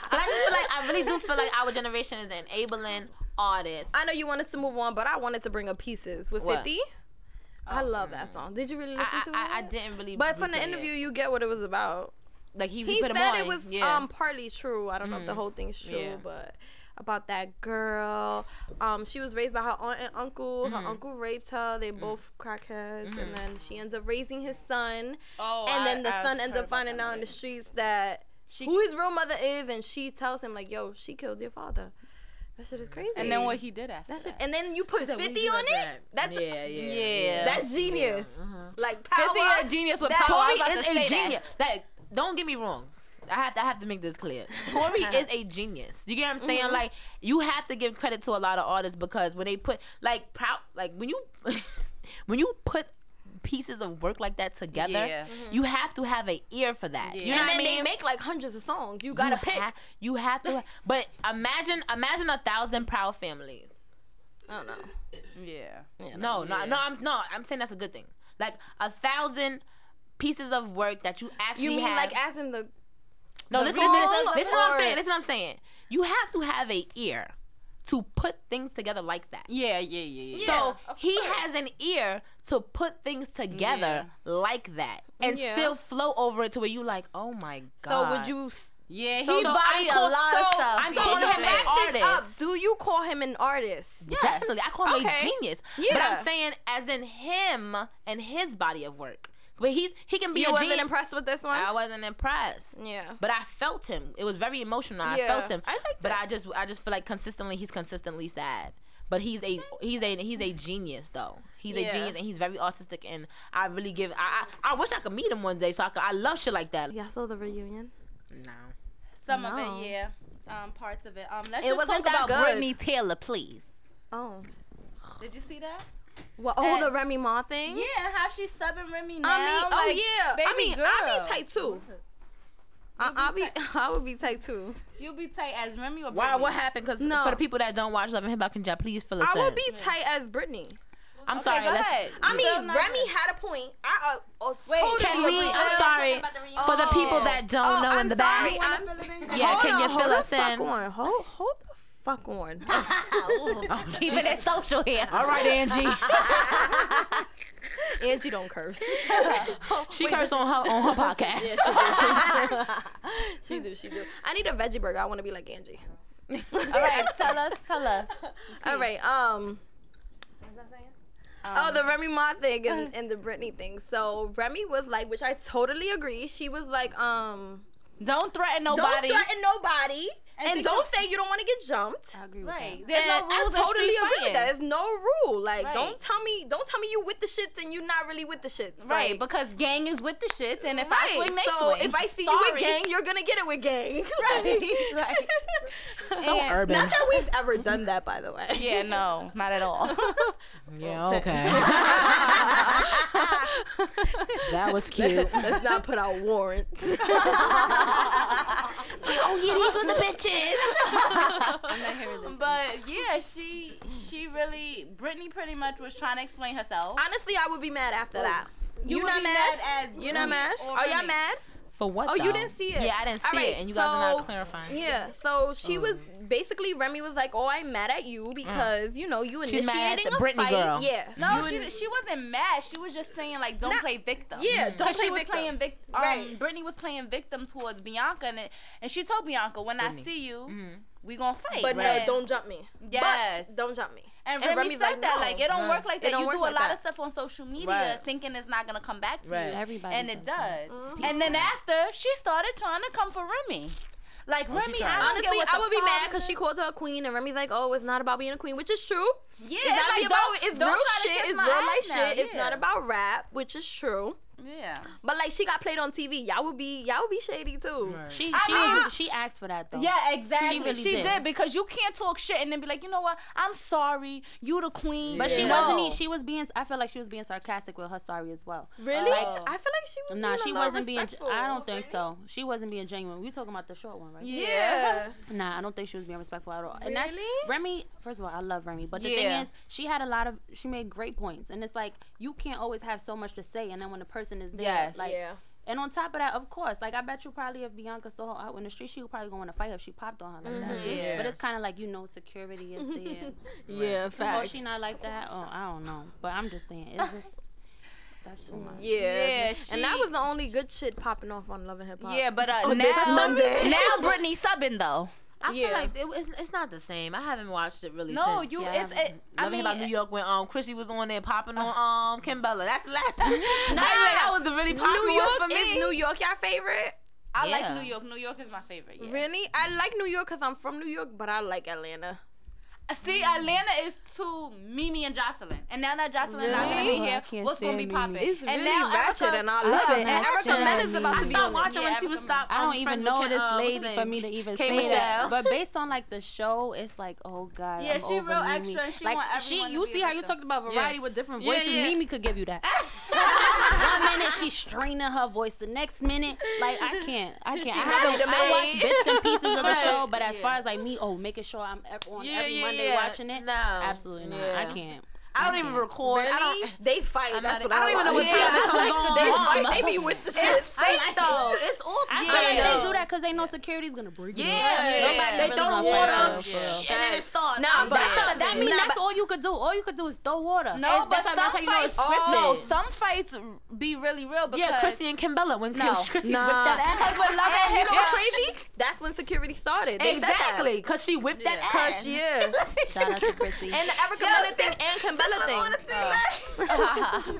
but I just feel like I really do feel like our generation is enabling artists. I know you wanted to move on, but I wanted to bring up pieces with What? 50. I love that mm. song. Did you really listen I, to it? I, I didn't really. But from the interview, it. you get what it was about. Like he, He, he put said it was yeah. um partly true. I don't know if the mm-hmm. whole thing's true, Yeah. but about that girl. Um, she was raised by her aunt and uncle. Her mm-hmm. uncle raped her. They mm. both crackheads, and mm-hmm. then she ends up raising his son. Oh, and I- then the I son ends up finding that out in the streets that She- who his real mother is, and she tells him like, "Yo, she killed your father." That shit is crazy. And then what he did after that shit, that. and then you put said, fifty you on it. that?" That's yeah, yeah, Yeah. that's genius. Like power. 50 a genius with That- power. I Tory is a say that. genius. Like, don't get me wrong. I have to I have to make this clear. Tory is a genius. You get what I'm saying? Mm-hmm. Like, you have to give credit to a lot of artists because when they put like proud like when you when you put pieces of work like that together, Yeah. you have to have an ear for that. You know and what then I mean? they make like hundreds of songs. You gotta you pick. ha- you have to. But imagine imagine a thousand proud families. I don't know. Yeah. No, no, no. I'm no. I'm saying that's a good thing. Like a thousand pieces of work that you actually You mean have. like as in the no, the this is song this, this is what I'm saying. This is what I'm saying. You have to have a ear to put things together like that. Yeah, yeah, yeah, yeah. So of he course. has an ear to put things together like that and Yeah. still flow over it to where you like, oh my god. So would you? yeah, he So, So body I a call- lot so of stuff. I'm So calling him an wrap this up, artist. do you call him an artist? Definitely. I call him a Okay. genius. But I'm saying as in him and his body of work. But he's he can be You a wasn't genius. impressed with this one? I wasn't impressed. Yeah. But I felt him. It was very emotional. I Yeah, felt him. I liked but it. I just I just feel like consistently he's consistently sad. But he's a he's a he's a genius though. He's Yeah. a genius and he's very artistic and I really give I, I I wish I could meet him one day so I could I love shit like that. Y'all saw the reunion? No. Some No. of it, yeah. Um, parts of it. Um, let's It just wasn't talk that about good. Brittany Taylor, please. Oh. Did you see that? Well, oh, the Remy Ma thing? Yeah, how she's subbing Remy now. I mean, oh yeah. baby I mean, girl. I'll be tight too. I, be I'll be, tight. I would be tight too. You'll be tight as Remy or Why what happened? Because No. for the people that don't watch Love and Hip Hop Conjab, please fill us I in. I would be tight as Brittany. I'm Okay, sorry. go let's, ahead. I mean, Remy agree? had a point. I uh, oh, Wait, totally Can we? agree. I'm sorry. For the people that don't Oh, know in I'm the sorry. back. I'm, Yeah, hold can on, you hold fill the us fuck in? On. Hold, hold the fuck on. Keeping it social here. All right, Angie. Angie don't curse. she cursed on her on her podcast. she do, she do. I need a veggie burger. I want to be like Angie. All right, tell us, tell us. All right. Um. What's that thing? Oh, the Remy Ma thing and, and the Britney thing. So Remy was like, which I totally agree. She was like, um, Don't threaten nobody. don't threaten nobody, And and, don't say you don't want to get jumped. I agree with Right. that. There's And no rules. I totally in street agree with that. fighting. There's no rule. Like, Right. don't tell me, don't tell me you with the shits and you're not really with the shits. Right, Like, because gang is with the shits, and if I swing, they so swing. if I see you with gang, you're gonna get it with gang. right, right. So And- urban. Not that we've ever done that, by the way. Yeah, no, not at all. Yeah, okay. that was cute. Let's not put out warrants. oh yeah, these were the bitches. I'm not hearing this. but yeah, she she really Brittany pretty much was trying to explain herself. Honestly, I would be mad after that. You, would not be mad? as You not mad? Are y'all mad? For what? Oh, you didn't see it. Yeah, I didn't see All right, it, and you guys are not clarifying. Yeah. So she was basically Remy was like, "Oh, I'm mad at you because you know you Mm. She's initiating mad at the a Britney fight." girl. Yeah. No, You she in- she wasn't mad. She was just saying like, don't Not- play victim. Yeah, don't play she was victim. playing victim. Um, Right. Brittany was playing victim towards Bianca, and it, and she told Bianca, when I see you, Mhm. we gonna fight. But no, don't jump me. Yes. But don't jump me. And, And Remy said like, that no. like it don't Right. work like that. You work do a like lot that. of stuff on social media Right. thinking it's not gonna come back to Right. you, Everybody and it does does. Mm-hmm. And then after she started trying to come for Remy, like What Remy, tried? I don't Honestly, get what I would be mad because she called her a queen, and Remy's like, "Oh, it's not about being a queen," which is true. Yeah, It's not like, about don't- it's don't real shit. It's real life now, shit. It's not about rap, which is true. Yeah. But like she got played on TV. Y'all would be y'all would be shady too. She I she mean- was, she asked for that though. Yeah, exactly. She really she did. did. because you can't talk shit and then be like, you know what? I'm sorry. You the queen. But she No. wasn't. She was being. I feel like she was being sarcastic with her sorry as well. Really? Oh. I feel like she was. Nah, being she a wasn't being. I don't think so. She wasn't being genuine. We talking about the short one, right? Yeah. Nah, I don't think she was being respectful at all. And that's Really? Remy. First of all, I love Remy, but the Yeah. thing is, she had a lot of. She made great points, and it's like you can't always have so much to say, and then when the person is there, Yes. like. yeah. And on top of that, of course, like I bet you probably if Bianca saw her out in the street, she would probably go in a fight if she popped on her like that. Mm-hmm. Yeah. But it's kind of like you know, security is there. Yeah. Oh, Facts. she not like that? Oh, I don't know. But I'm just saying, it's just that's too much. Yeah. Yeah, and that was the only good shit popping off on Love and Hip Hop. Yeah, but uh, On this now, Monday. now Brittany subbing though. I Yeah. feel like it, it's, it's not the same. I haven't watched it really. No, since. you. Yeah, I It's. haven't. It, I Loving mean, about New York when um Chrissy was on there popping on um Kimbella. That's the last. I mean, that was the really popular New one York for me. is New York your favorite? I Yeah. like New York. New York is my favorite. Yeah. Really? I like New York because I'm from New York, but I like Atlanta. See, Atlanta is too Mimi and Joseline, and now that Joseline is not gonna be Oh, here, can't what's gonna be popping? It's and really now ratchet, Erica- and I love I it. And Erica Mena's about to be stopped on watching it. when she was stopped. I don't even know this um, lady for me to even K. say Michelle. that. But based on like the show, it's like, oh god. Yeah, I'm she real Mimi. extra and she like she, you see how you talked about variety with different voices. yeah. Mimi could give you that. One minute she's straining her voice, the next minute, like I can't, I can't. I haven't. ready I watch bits and pieces of the show, but as Yeah. far as like me, oh, making sure I'm on Yeah, every yeah, Monday yeah. watching it, No. absolutely not. I can't. I don't even record. I don't. They fight. I'm That's not- what I I, don't even know like. what time it comes on. They Mom. fight. They be with the shit. It's fake though. It's all I fake. like though. they do that because they know security's gonna break it. Yeah, up. yeah. Nobody's They really throw the gonna water, fight up, for real, for real. and then it starts. Nah, I'm but- That's all, that means Nah, that's all you could do. All you could do is throw water. No, It's- but that's how- some that's how you know it's fights. scripted. No, some fights be really real because Yeah, Chrissy and Kimbella when No. Chrissy whipped that ass. Because with Love and you know what's crazy? That's when security started. They. Exactly, because she whipped that Yeah. ass. Yeah. Shout out to Chrissy. And the Erica Mena thing and Kimbella thing. Uh.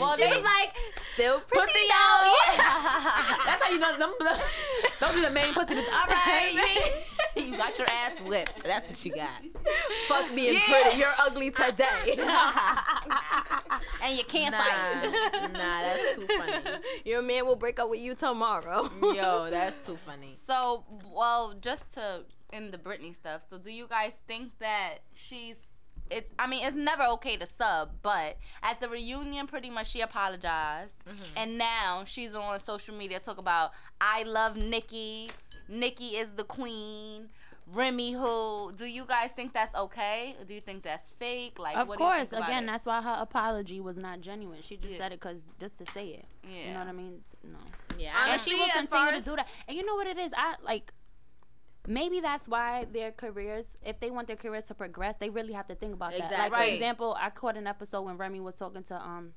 well, She they, was like, still pretty Pussy though. out. That's how you know them. Don't be the main pussy, but all right, you, you got your ass whipped. That's what you got. Fuck me, being pretty. You're ugly today. and you can't Nah, fight. nah, that's too funny. Your man will break up with you tomorrow. Yo, that's too funny. So, well, just to in the Britney stuff. So, do you guys think that she's it? I mean, it's never okay to sub, but at the reunion, pretty much she apologized, mm-hmm. and now she's on social media talk about I love Nicki. Nicki is the queen. Remy, who do you guys think that's okay? Do you think that's fake? Like, Of what do you course, think again, it? that's why her apology was not genuine. She just Yeah. said it because just to say it. Yeah, You know what I mean? No. Yeah, and she will continue to do that. And you know what it is? I like. Maybe that's why their careers, if they want their careers to progress, they really have to think about that. Like Exactly. for example, I caught an episode when Remy was talking to um,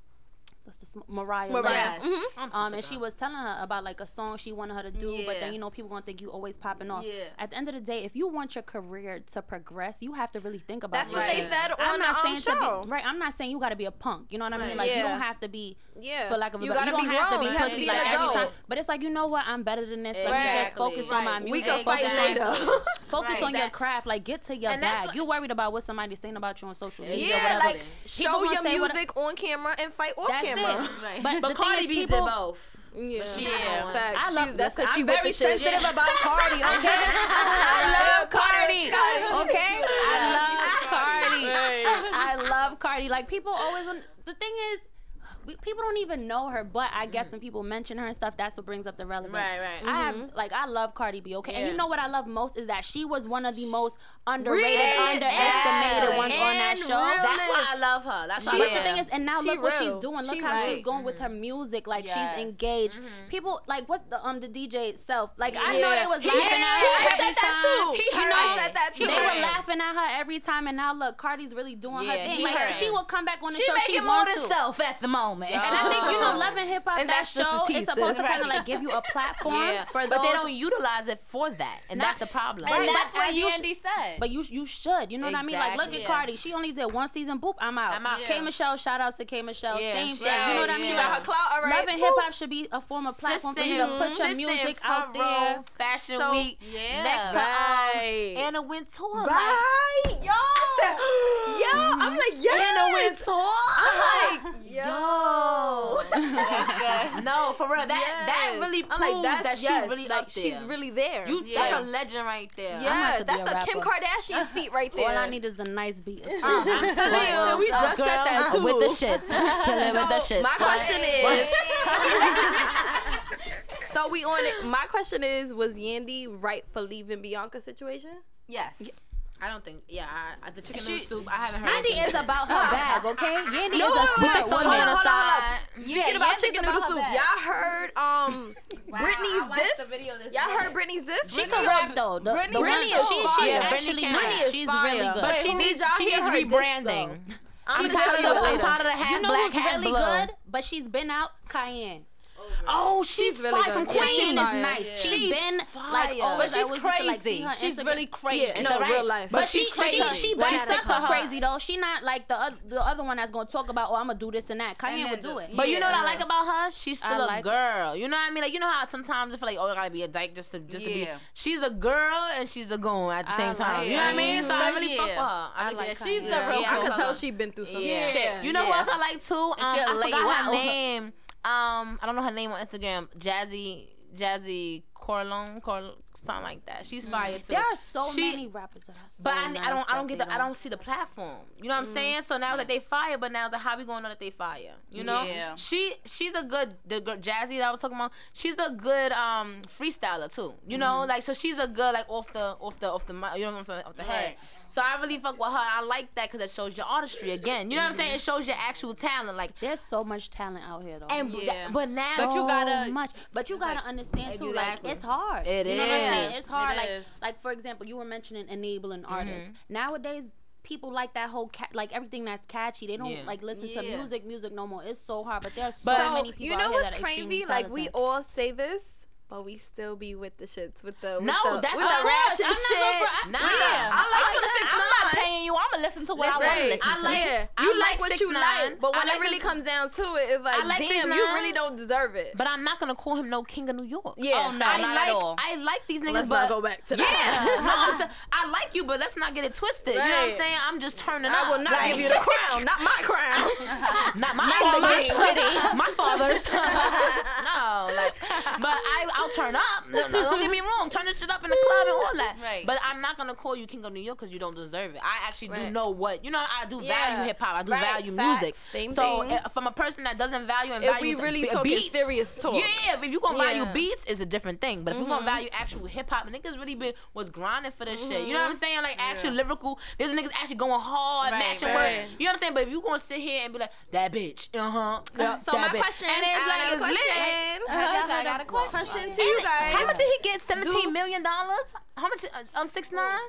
what's the Mariah. Mariah. Lynn. Mhm. I'm so Um, and she was telling her about like a song she wanted her to do, but then you know people gonna think you always popping off. Yeah. At the end of the day, if you want your career to progress, you have to really think about That's it. what they said on I'm not um, saying show. to be right. I'm not saying you got to be a punk. You know what I mean? Right. Like you don't have to be, Yeah. for lack of a you better, gotta you don't have to be You have to pussy like an every time. But it's like you know what? I'm better than this. Let me just Exactly. focus on my music. We can fight later. Focus on your craft. Like get to your bag. what- you worried about what somebody's saying about you on social media. or Yeah, whatever. like show your music on camera and fight off That's camera. Right. But But, the thing Cardi B people- did both. Yeah, she yeah. on. Facts. I love She- that's because I'm she very the shit. sensitive about Cardi. Okay, I love Cardi. Okay, I love Cardi. I love Cardi. Like people always. On, the thing is. We, people don't even know her, but I guess mm. when people mention her and stuff, that's what brings up the relevance. Right, right. I have mm-hmm. like I love Cardi B, okay, and you know what I love most is that she was one of the most underrated, Really? underestimated Exactly. ones on that show. real- That's why I love her. That's why. But I the thing is, and now She look what she's doing. Look She how she's right. going with her mm-hmm. music. Like Yes. she's engaged. Mm-hmm. People like what's the um the DJ itself? Like I know they was laughing at her every that time. too. He you know, said that too. They were laughing at her every time, and now look, Cardi's really doing her thing. Like she will come back on the she show. She more wants than to. self at the moment. And I think you know, Love and Hip Hop, And that show the is supposed to kind of like give you a platform Yeah, for those. but they don't utilize it for that, and Not- that's the problem. and Right, that's but what as you sh- said. But you you should, you know what I mean? Like look Exactly. at Cardi. She only did one season. Boop, I'm out. I'm out. K Michelle, shout outs to K Michelle. Yeah, Same she- thing. You know what I mean? She got her clout already. Love and hip hop should be a form of platform for you to put your music front out there. Fashion So, Week. yeah. Next to Right. um, Anna Wintour. Like, Right, yo, yo, I'm like, yes. Anna Wintour. I'm like, yo, No, for real. That that Yes. really I'm proves like, that's, that she's yes, really like, up there. She's really there. you, Yeah. That's a legend right there. yeah, that's a a Kim. Kardashian seat right there. All I need is a nice beat. Uh, I'm telling you, we just girl, said that too. with the shits, kill it with the shits. my What? question is. so we on it. My question is, was Yandy right for leaving Bianca's situation? Yes. I don't think. Yeah, I, the chicken noodle soup. I haven't heard. Yandy anything. is about her bag, okay? Yandy No, is a wait, smart wait, With the hold soda on, woman. on the hold on, hold side. Speaking about Yandy's chicken noodle her soup, y'all heard um Britney's this? y'all heard Britney's this? She can rap though. The, Brittany- the one, Brittany is she, fire. she's Yeah, actually Brittany can good. is she's fire. really good. But she Did needs. y'all She needs rebranding. I'm I'm gonna show tired of. I'm later. tired of the half you know who's really good, but she's been out. Cayenne. Oh, she's, She's really fly from good. Yeah, Queen. she's Cayenne fire. is nice. She's She's been fire. like But she's I to, like, crazy. her She's Instagram. really crazy. Yeah, Is no, that right? real life. But But she she's she crazy. she But she backs stuck up her her. crazy though. She not like the oth- the other one that's gonna talk about oh I'm gonna do this and that. Cayenne then would do do- it. But you know what I like about her? She's still I a like her. girl. You know what I mean? Like you know how sometimes I feel like oh I gotta be a dyke just to just to be. She's a girl and she's a goon at the same like time. it. You know what I mean? So I really fuck with her. I I, like fuck- her. She's Yeah. a real I I can tell her. she been through some Yeah. shit. You know who else I like too? I she um, a I lady. forgot her name. Um, I don't know her name on Instagram. Jazzy, Jazzy Corlon, Cor, something like that. She's fire too. There are so She- many rappers that are so But I, nice I don't I don't that get the I don't see the platform. You know what I'm saying? So now that they fire, but now it's like how we gonna know that they fire? You know? Yeah. She she's a good the girl Jazzy that I was talking about. She's a good um freestyler too. You know, like so she's a good like off the off the off the you know what I'm saying off the head. Right. So I really fuck with her. I like that because it shows your artistry again. You know what I'm saying? It shows your actual talent. Like There's so much talent out here though. and Yeah. but now But you gotta- much. But you gotta understand too, Exactly. like it's hard. It you know what I'm saying? is. It's hard. It like is. like for example, you were mentioning enabling artists. Mm-hmm. Nowadays people like that whole ca- like everything that's catchy. They don't Yeah. like listen to Yeah. music, music no more. It's so hard. But there's so But- many people you know out here what's that are extremely crazy? Like we all say this, but we still be with the shits with the with No, the, that's with the ratchet I'm shit. fr- Nah. I like I'm, six I'm not paying you. I'm gonna listen to what I want to Right. listen I to. like- yeah, I you like like what 6ix9ine. you like, but when like it really six- comes down to it, it's like, I like damn, 6ix9ine. you really don't deserve it. But I'm not gonna call him no king of New York. Yeah, Oh, no, I not like at all. I like these niggas, Let's but not go back to that. Yeah, no, I'm saying I like you, but let's not get it twisted. You know what I'm saying? I'm just turning I will not give you the crown, not my crown. not my Not father's the city, my father's. no, like, but I I'll turn up. No, no, don't get me wrong, turn this shit up in the club and all that. Right. But I'm not gonna call you king of New York because you don't deserve it. I actually do know what you know. I do Yeah. value hip hop. I do Right. value Facts. music. Same so thing. uh, from a person that doesn't value and If value we really be- talking beats, serious talk. yeah, if you gonna value Yeah. Mm-hmm. beats, it's a different thing. But if we gonna value actual hip hop, niggas really been was grinding for this shit. You know what I'm saying? Like actual lyrical. There's niggas actually going hard, Right, matching right. words. You know what I'm saying? But if you gonna sit here and be like that bitch, uh huh, yeah, So my bitch. question, and it's I like got a it's lit. question. I got a question. Question to you guys. How much did he get? Seventeen million dollars? How much? Uh, um, six nine.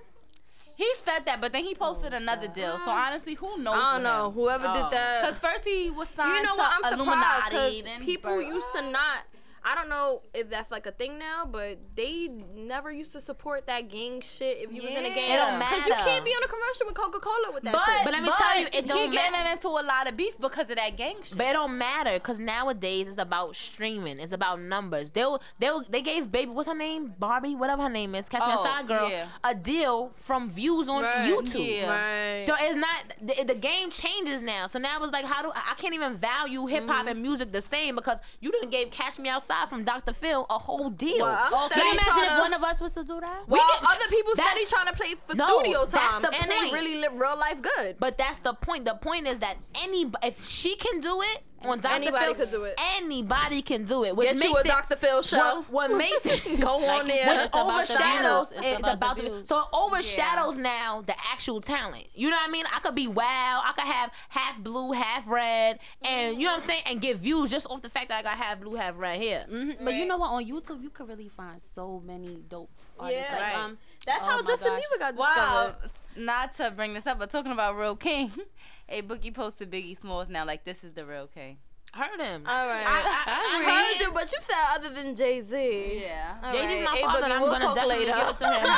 He said that, but then he posted another deal. So honestly, who knows? I don't know. Whoever Oh. did that. Because first he was signed you know to what? I'm surprised Illuminati. then people Bur- used to not. I don't know if that's like a thing now, but they never used to support that gang shit. If you was in a gang, It don't matter. because you can't be on a commercial with Coca Cola with that But, shit. But let me tell you, it he don't getting matter. into a lot of beef because of that gang shit. But it don't matter because nowadays it's about streaming. It's about numbers. They'll they'll they gave baby what's her name Barbie whatever her name is Catch Me Oh, Outside girl yeah. a deal from views on Right. YouTube. Yeah. right. So it's not the, the game changes now. So now it's like how do I can't even value hip hop Mm-hmm. and music the same because you didn't gave Catch Me Outside from Dr. Phil a whole deal. Well, I'm Can you imagine if one of us was to do that? well, can- other people that- steady trying to play for No, studio that's time, the and they point. really live real life good. But that's the point. The point is that any if she can do it on Dr. Anybody Phil, could do it. Anybody can do it. Which Get makes you a it, Dr. Phil show. What, what makes it Go on he there. which It's about the overshadows. It's it's about about the the so it overshadows now the actual talent. You know what I mean? I could be wild. I could have half blue, half red, and you know what I'm saying, and get views just off the fact that I got half blue, half red here. Mhm. But you know what? On YouTube, you can really find so many dope artists. Yeah. like, Right. um, That's Oh how my Justin gosh. Bieber got Wow. discovered. Not to bring this up, but talking about Real King, a Boogie posted Biggie Smalls now like this is the real King. Heard him. All right. I, I, I I heard you, but you said other than Jay Z. Yeah. Jay Z's my Hey, father, Boogie, and I'm we'll gonna talk definitely later. give it to him.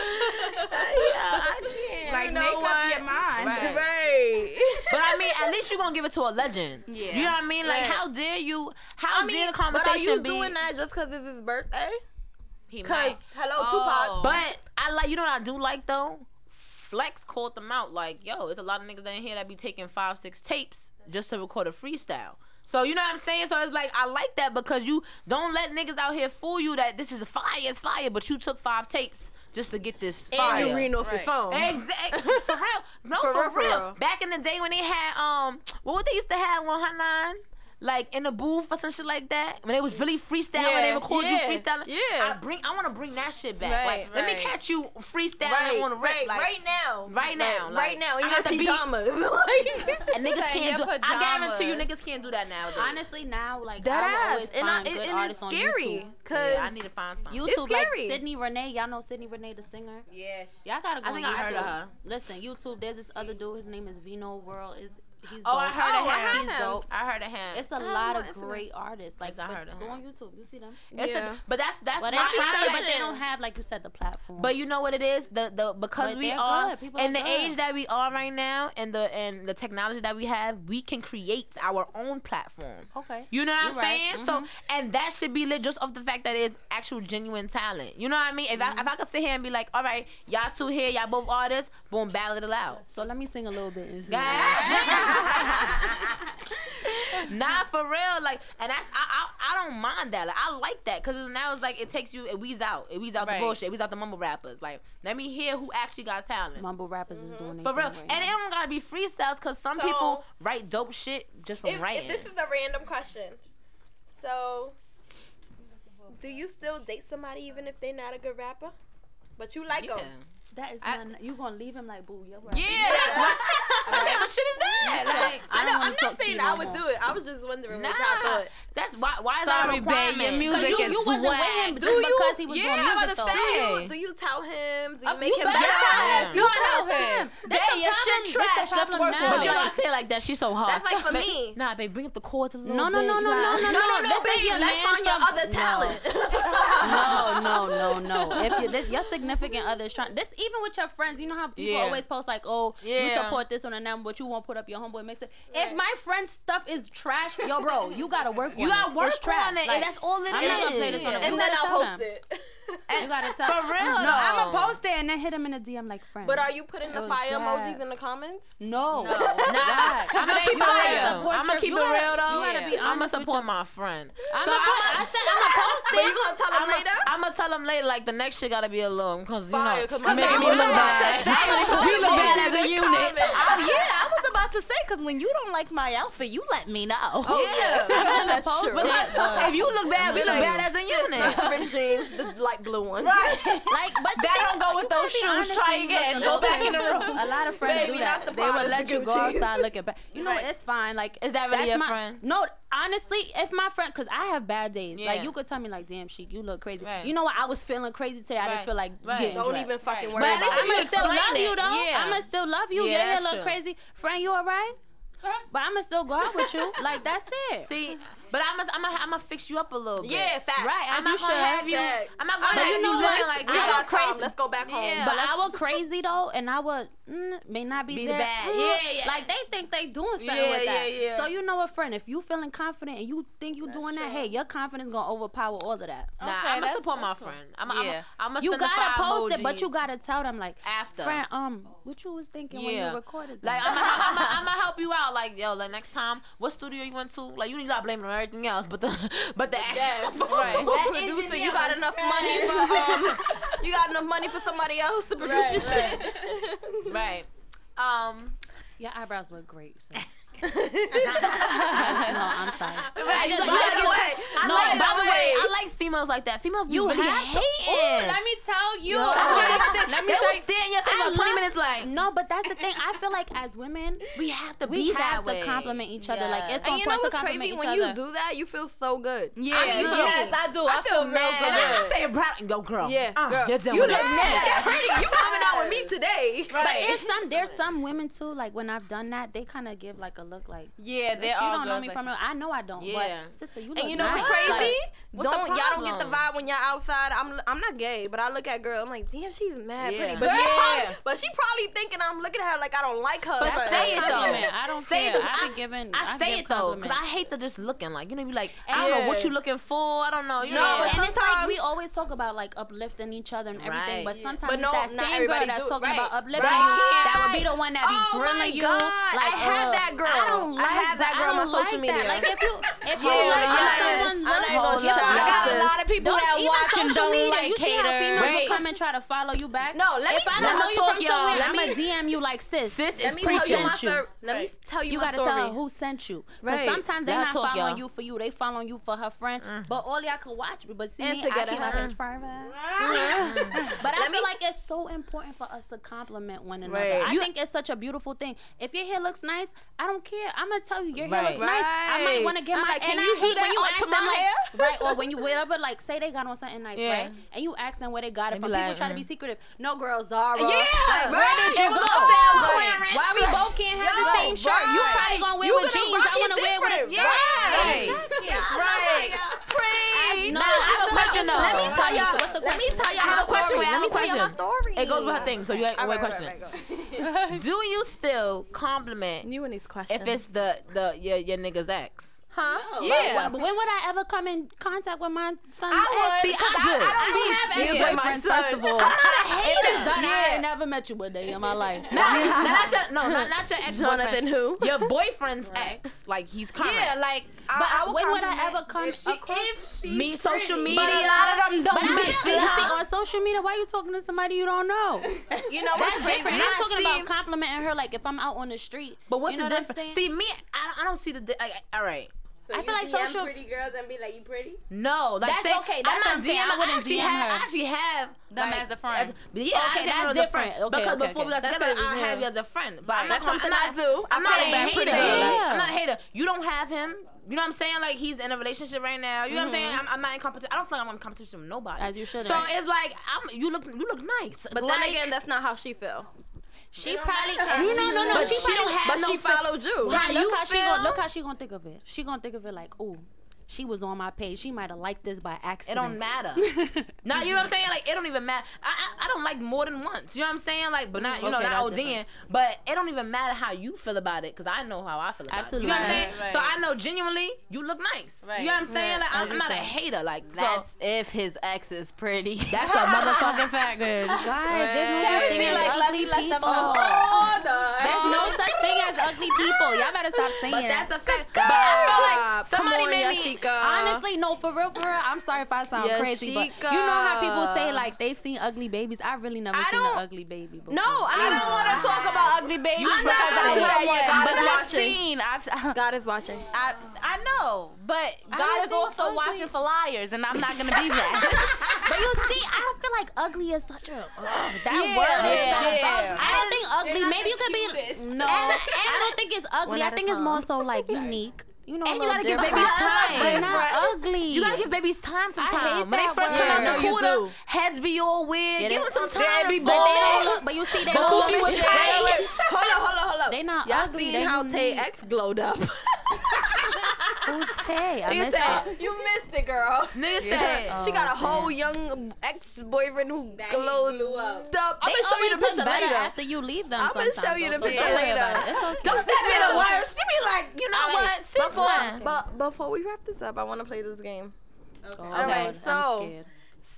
Yeah, I can't. Like You know make what? up your mind. Right. Right. But I mean, at least you're gonna give it to a legend. Yeah. You know what I mean? Like, Right. how dare you? How I mean, dare the but are conversation you be? doing that just because it's his birthday? He Because might. hello Oh. Tupac. But I like. You know what I do like though? Flex called them out like, yo, it's a lot of niggas that in here that be taking five, six tapes just to record a freestyle. So you know what I'm saying? So it's like I like that because you don't let niggas out here fool you that this is a fire, it's fire, but you took five tapes just to get this fire. And you reading off your phone. Exactly. For real. No, For for, real, for real. real. Back in the day when they had um what would they used to have on Hotline? Like in the booth or some shit like that. When they was really freestyling, they Yeah, record yeah, you freestyling. yeah. I bring I wanna bring that shit back. Right, like let me catch you freestyling right, on the rip. right, like, right now, Right now, Like, like, right now in I your got the beat. pajamas. like, And niggas Like, can't your do I guarantee you niggas can't do that nowadays. Honestly, now like that I will ass, always and, I, find it, good and it's artists on scary YouTube. because yeah, I need to find something. YouTube, like scary. Sydney Renee, y'all know Sydney Renee, the singer. yes, Y'all gotta go I think I heard of her. Listen, YouTube. There's this other dude. His name is Vino World. Is he's Oh, I dope. heard of Oh, I him. heard He's dope. I heard of him. It's a Oh, lot of it's a- great artists. Like, I heard of go him. on YouTube. You see them. It's Yeah. a, but that's that's But my they try, saying. but they don't have like you said the platform. But you know what it is? The the because But we they're are. People in the good. age that we are right now and the and the technology that we have, we can create our own platform. okay. You know what I'm You're right. saying? So mm-hmm. and that should be lit just off the fact that it's actual genuine talent. You know what I mean? If I if I mm-hmm. could sit here and be like, all right, y'all two here, y'all both artists, boom, battle it out. So let me sing a little bit. nah, for real. Like, and that's I, I I don't mind that. Like, I like that because now it's like it takes you, it weeds out, it weeds out Right. the bullshit, it weeds out the mumble rappers. Like, let me hear who actually got talent. Mumble rappers is doing it. For real, Right and it don't gotta be freestyles because some So- people write dope shit just from if, writing. if this is a random question, so do you still date somebody even if they're not a good rapper, but you like yeah, them? That is I- not, you gonna leave him like boo. You're right. yeah, that's what. what type of shit is that? Like, I know. I'm not saying I no would more. do it. I was just wondering nah, what y'all thought. that's why. Why is that a Sorry, babe, your requirement? music Because you, is you wasn't with him whack. just you? because he was Yeah, doing I'm about music to though. say. Do you, do you tell him? Do you Uh, make you him better better? tell him. You You tell tell him. him. That's Yeah, the your shit problem- trash. that's the problem work now. on it. But you Yeah. gotta say it like that. She's so hard. That's like for me. Nah, babe, bring up the chords a little No, no, bit. no, You no, no, no, No, no, no, babe. your Let's find your other No. talent. no, no, no, no. If you, this, your significant other is trying, this even with your friends, you know how people Yeah. always post like, "Oh, you support this one and that, but you won't put up your homeboy mix it." If my friend's stuff is trash, yo, bro, you gotta work. You gotta work on it, that's all it I'm not gonna play this on the and then I'll post it. You gotta tell For real, No, I'ma post it and then hit him in a DM like friend. But are you putting the Oh, fire God. emojis in the comments? No, Nah, God. I'm gonna keep it real. I'm gonna keep it real though. you gotta be I'm gonna support my friend. I'm so gonna put, I'm I said I'm gonna post But you gonna tell him later? I'm gonna tell him later. Like the next shit gotta be a little, cause you Fire, know, 'cause you my making me was look about bad. to You look bad as a unit. Oh yeah, I was about to say because when you don't like my outfit, you let me know. Oh yeah, I'm that's true. Because but- if you look bad, we look like, bad as a unit. The ripped jeans, the light blue ones. Right. like, but That thing- don't go with you gotta those shoes. Try again. look Go at back in the room. A lot of friends Baby, do that. the They will let the you go outside looking bad. You know, Right. it's fine. Like, Is that really that's your my, friend? No, honestly, if my friend, because I have bad days. Yeah. Like, you could tell me, like, damn, she, you look crazy. Right. You know what? I was feeling crazy today. I Right. didn't feel like Right. getting Don't dressed. even fucking Right. worry But at about least it. if you I'ma still explain love you though. yeah. I'ma still love you. Yeah, Yeah, yeah, that's look crazy. Friend, you alright? Uh-huh. But I'ma still go out with you. Like that's it. See, but I'm gonna, I'm gonna, I'm gonna fix you up a little bit. Yeah, facts. Right, I'm as not you gonna should. have you. Facts. I'm not gonna But have you you know looking what? like We I got was time. crazy. Let's go back home. Yeah. But I was crazy though, and I would mm, may not be, Be there. bad. Mm, Yeah, yeah. Like they think they doing something Yeah, with that. yeah, yeah. So you know what, friend? If you feeling confident and you think you doing that, hey, your confidence gonna overpower all of that. Nah, Okay, I'm gonna support my cool. friend. I'm, Yeah. I'm, I'm You gotta post it, but you gotta tell them like, after. friend, um, what you was thinking when you recorded Like that? I'm gonna, I'm, gonna, I'm gonna help you out. Like yo, like next time, what studio you went to? Like you ain't gotta blame it on everything else, but the but the actual right. that Producer, you got enough money for um, you got enough money for somebody else to produce your shit. right. Um, Your eyebrows look great. So. Right. no, I'm sorry. right. just- By the way, I by like, the by the way, way. I like females like that. Females You really have to. hating. Ooh, let me tell you. Yo, Okay, let me they tell will you. stare in your face for 20 minutes like, No, but that's the thing. I feel like as women, we have to we be that have way. to compliment each other. Like it's so And you know what's to compliment crazy? each When other. you do that, you feel so good. Yeah, I do. yes, I do. I, I feel, feel real good. And I'm saying proud and go girl. Yeah, Uh, girl. you're doing you it. look mad pretty. You coming out with me today. But it's some there's some women too. Like when I've done that, they kind of give like a look like. Yeah, they all don't know me like from. That. I know I don't. Yeah, but sister, you. Look and you know nice. what's crazy? Like, what's don't y'all don't get the vibe when y'all outside. I'm I'm not gay, but I look at girl. I'm like, damn, she's mad yeah. pretty, but yeah. she probably but she probably thinking I'm looking at her like I don't like her. But, say it though. I don't say care. it. I, giving, I, I say it though because I hate to just looking like you know you like I don't know what you looking for. I don't know. You no, and it's like we always talk about like uplifting each other and everything, but sometimes that same girl that's talking about uplifting you that would be the one that be oh grilling you. Like I had that girl. I don't like I have that girl on my social like media. Like if you if you yeah, like someone's love, I got a lot of people don't, that watch and don't media, like you cater. See how females Wait. will come and try to follow you back. No, let if me, I don't know you talk, from y'all. somewhere, I'ma DM you like sis. Sis is preaching you. Let me tell you. You gotta tell who sent you. Because sometimes they're not following you for you. They following you for her friend. Mm. But all y'all could watch. But see, me, I keep my bitch. Mm. But I feel like it's so important for us to compliment one another. I think it's such a beautiful thing. If your hair looks nice, I don't care care. I'm gonna tell you your hair looks right. nice. I might want to get I'm my. Like, and I hate when you ask them like, right, or when you whatever, like say they got on something nice, yeah. right? And you ask them where they got it and from. Like, People mm. trying to be secretive. No, girl, Zara. Yeah, like, where did you go? Why we both can't have the same shirt? You probably gonna wear with jeans. I wanna wear with yeah. Right. Pretty. No, I have a question though. Let me tell y'all. What's the question? Let me tell y'all. I have a question. Let me ask my story. It goes with her thing. So you have wait. Question. Do you still compliment? You and these questions if it's the the your, your nigga's ex. Huh? No, yeah. But, when would I ever come in contact with my son? I ex? would. See, I, I, do. I, I don't I be have ex boyfriends. First of all, I'm not a hater. Yeah. I ain't never met you one day in my life. no, not your, no, not, not your ex. Jonathan, who? Your boyfriend's right. ex. Like he's current. Yeah, like. But I, I when would I ever come if she, across if she me social media? But a lot of them don't mix it up. See, on social media, why you talking to somebody you don't know? you know that's different. I'm talking about complimenting her. Like if I'm out on the street. But what's the difference? See, me, I don't see the. All right. So I feel like DM social pretty girls and be like, "You pretty?" No, like that's say, okay. That's I'm not DM. I wouldn't DM her. I actually have them like, as a friend. As, yeah, okay, that's different. Okay, because okay, before okay. we got together, I have you as a friend. But right. that's something I do. I'm not a hater. I'm not a hater. You don't have him. You know what I'm saying? Like he's in a relationship right now. You know mm-hmm. what I'm saying? Mm-hmm. I'm, I'm, not in competition. I don't feel like I'm in competition with nobody. As you should. So it's like I'm. You look. You look nice. But then again, that's not how she feel. She probably can't. no no no. She, she, probably don't have but no. But she followed you. Look how she gonna look how she gonna think of it. She gonna think of it like, oh, she was on my page. She might have liked this by accident. It don't matter. now, you know what I'm saying? Like it don't even matter. I, I, I don't like more than once. You know what I'm saying? Like, but not you mm-hmm. okay, know not ODing. But it don't even matter how you feel about it because I know how I feel about Absolutely. it. You know what I'm saying? Right. So I know genuinely you look nice. Right. You know what I'm saying? Like I'm, I'm not a hater. Like that's so, if his ex is pretty. That's a motherfucking fact. Guys, there's no such thing as like, ugly people. Oh, no. There's no such thing as ugly people. Y'all better stop saying but that. That's a fact. But I feel like somebody made me Chica. Honestly, no, for real, for real. I'm sorry if I sound crazy, Chica. but you know how people say like they've seen ugly babies. I've really never I seen an ugly baby. Before. No, I don't want to talk about ugly babies because I do that yet. God but is watching. I've, God is watching. I I know, but God is also ugly. watching for liars, and I'm not gonna be that. but you see, I feel like ugly is such a oh, that yeah, word is yeah, so. I don't think ugly. Maybe you could be no. I don't think it's ugly. I think it's more so like unique you know, and you gotta different. give babies time. They're not ugly. You gotta give babies time sometimes. When they first word. come out the cooler, heads be all weird. Yeah, give them some time. They be bald. But, look, but you see, they tight. hold up, hold up, hold up. They not Y'all ugly. Y'all seen how Tay X glowed up? Who's Tay? I missed said. You missed it, girl. Nigga said she got a oh, whole young ex boyfriend who glowed blew up. up. I'm gonna show you the picture better later. after you leave them. I'm gonna show you the picture don't later. okay. Don't That be the worst. She be like, you know All right. what? Six Before, but before we wrap this up, I want to play this game. Okay. Okay, I'm so- scared.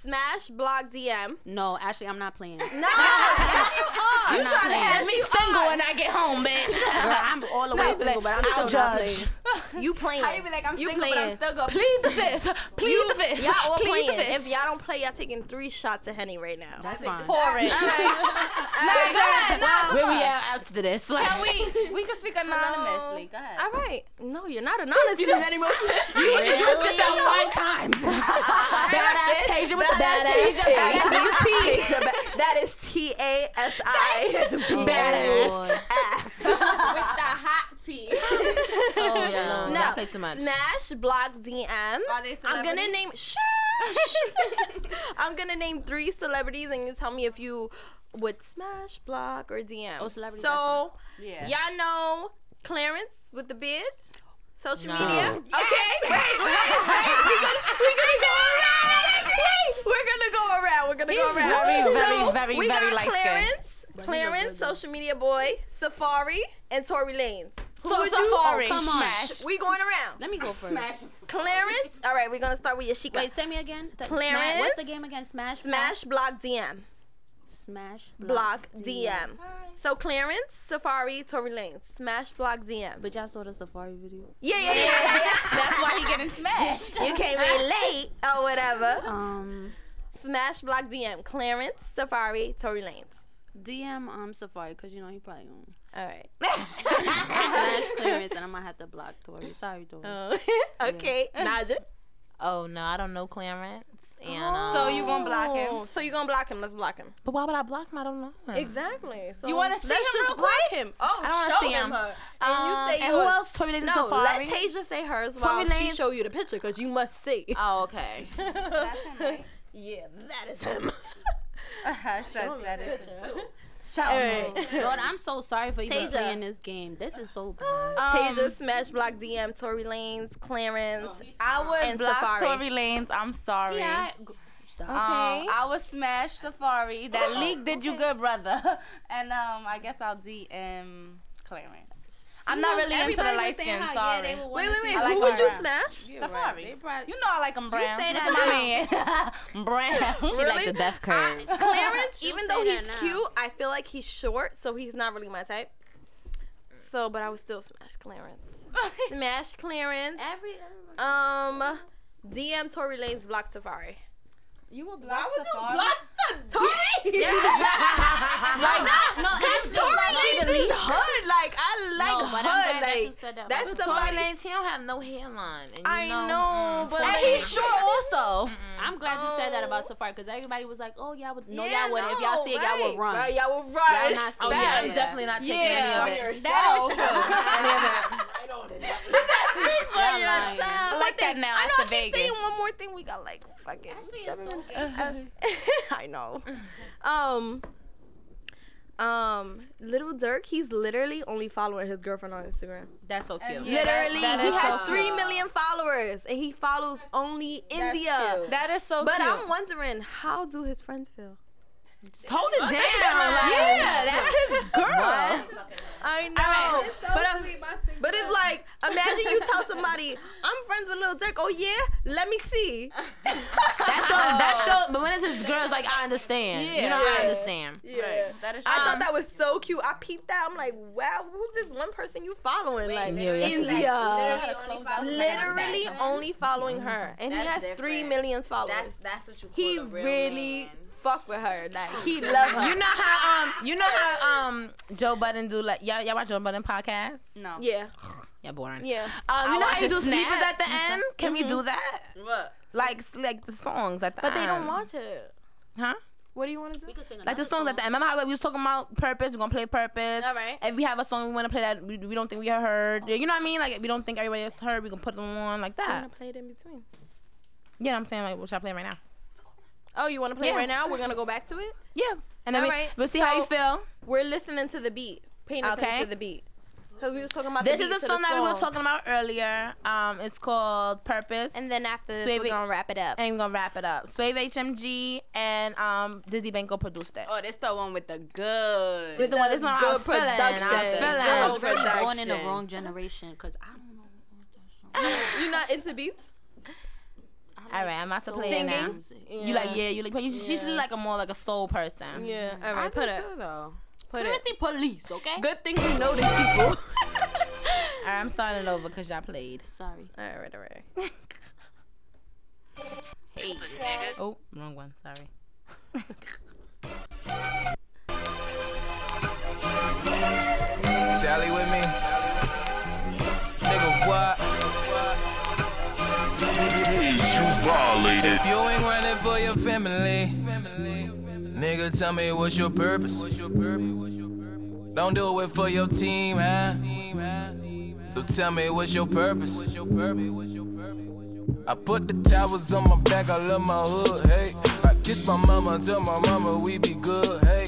Smash block DM. No, Ashley, I'm not playing. No, yes you are. You trying to have me single when I get home, bitch? Girl, I'm all the way no, single, but I'm still I'll judge. Playing. You playing? I even like I'm you single, playing. but I'm still going. Plead the fifth. Plead you, the fifth. Y'all all playing. The fifth. If y'all don't play, y'all taking three shots of henny right now. That's fine. Pouring. all right. All right. Where we at after this? Like, can we we can speak anonymously. Go ahead. All right. No, you're not anonymous. You introduced yourself one time. Badass Tasia with Badass Tasha. That is T A S I. Badass. With the hot T. Oh, yeah. No. That played too much. Smash, block, DM. I'm going to name. Shush. I'm going to name three celebrities and you tell me if you would smash, block, or DM. Oh, celebrities. So, y'all know Clarence with the beard? Social no. media? Yes. Okay, wait, wait, wait. We're going to go around. Wait, we're gonna go around. We're gonna go He's around. very, very, So, very, we very got light-skinned. Clarence, Clarence, social media boy, Safaree, and Tory Lanez. Who So would you- Safaree. Oh, come on. Shh, We going around. Let me go first. Clarence. All right, we're gonna start with Yashika. Wait, say me again. T- Clarence? Smash- What's the game again? Smash. Smash, block, DM. Smash. Block, DM. So Clarence, Safaree, Tory Lanez. Smash, block, DM. But y'all saw the Safaree video. Yeah, yeah, yeah. yeah. That's why he getting smashed. you came in late or whatever. Um, Smash, block, DM. Clarence, Safaree, Tory Lanez. DM um Safaree, cause you know he probably gonna All right. smash Clarence, and I might have to block Tory. Sorry, Tory. Uh, okay, Naja. Oh no, I don't know Clarence. And um, So you gonna block him? Oh, So you gonna block him? Let's block him. but why would I block him? I don't know. him. Exactly. So You wanna see let's him just real block quick? him. Oh, I don't wanna show see him. her. Um, And you say and who yours. else? Tory Lanez No, Safaree. let Tasia say hers Tory while she Lanez- show you the picture because you must see. Oh, okay. That's him, right? yeah, that is him. That's, that is. Alright. Lord, I'm so sorry for even Tasia. playing this game. This is so bad. Tasia, Smash Block DM, Tory Lanez, Clarence. I would And block Safaree. Tory Lanez. I'm sorry. Yeah. g- Um, Okay. I would smash Safaree. That leak did you good, brother. And um, I guess I'll DM Clarence. I'm not really into the light saying skin. how, Sorry. yeah, they would Wait, wait, wait. Like Who would you brown. smash? Safaree. You know I like him brown. say That's that my man. brown. She like the death curve. Clarence, even though he's cute, I feel like he's short, so he's not really my type. So, but I would still smash Clarence. smash Clarence. Every. Um, DM Tory Lanez block Safaree. You would block Safaree. the Tory? Yeah. Like, No, Cause Tory not Lanez like is hood. Like I like No, but I'm hood. glad that you said that. that's But Tory somebody. Lanez, he don't have no hairline. And you I know, know, mm. but and he's short also. I'm glad you said that about Safaree because everybody was like, "Oh, y'all would no, Yeah, y'all wouldn't. if y'all see it, y'all would run." Right, y'all would run. Y'all not Oh seeing yeah. I'm definitely not taking Yeah. any of it. That is true. That's Y'all lying. I like that now. I know. I keep saying one more thing. We got like fucking. Actually, it's seven so minutes. I know. Um. Um, Lil Durk, he's literally only following his girlfriend on Instagram. That's so cute. Yeah, literally, that- that he is has so three cute. million followers, and he follows only India. That is so But cute. I'm wondering, how do his friends feel? Hold it down. Like, Yeah, that's his girl. I know, It's so but I'm, but it's like imagine you tell somebody I'm friends with Lil Durk. Oh yeah, let me see. That show, that show, but when it's just girls, like I understand. Yeah. You know, I understand. Yeah, That is I true. thought that was so cute. I peeped that. I'm like, wow, who's this one person you following? like Yeah, yeah. India, Literally only following literally her. only following her, and he has three different. million followers. That's that's what you call he a real really man. Fuck with her. Like he love her. You know how um you know how um Joe Budden do like y'all y'all watch Joe Budden podcast? no. yeah, Yeah, boring. yeah. Um, you know watch how you a do sleepers at the end? Can we do that? What? Like like the songs at the But end. they don't watch it. Huh? What do you want to do? We could sing Like the another songs at the end. Remember how we was talking about purpose? We're gonna play purpose. All right. If we have a song we want to play that we, we don't think we heard, you know what I mean? Like if we don't think everybody else heard, we can put them on like I'm that. gonna play it in between. Yeah, I'm saying like what should I play right now? Oh, you want to play it Yeah. right now? We're gonna go back to it. Yeah. And then we, Alright, we'll see how you feel. We're listening to the beat. Paying attention Okay. to the beat. Because we was talking about This the is beat the to song that we were talking about earlier. Um, it's called Purpose. And then after this, Sweet we're gonna wrap it up. and we're gonna wrap it up. Swave HMG and um Dizzy Banko produced it. Oh, this the one with the good. This the one. This one I good was feeling. I was feeling. I was really born in the wrong generation because I don't know what that song. You're not into beats? I All right, I'm about to soul play it now. music. You like yeah, you like you, she's Yeah. like a more like a soul person. Yeah. All right, I put it. though. Put it. Christy Police, okay? Good thing we know these people. All right, I'm starting over because y'all played. Sorry. all right, all right. Oh, wrong one. Sorry. Tally with me. You violated. You ain't running for your family. Nigga, tell me what's your purpose? Don't do it for your team, huh? So tell me what's your purpose? I put the towers on my back, I love my hood, hey. I kiss my mama, tell my mama we be good, hey.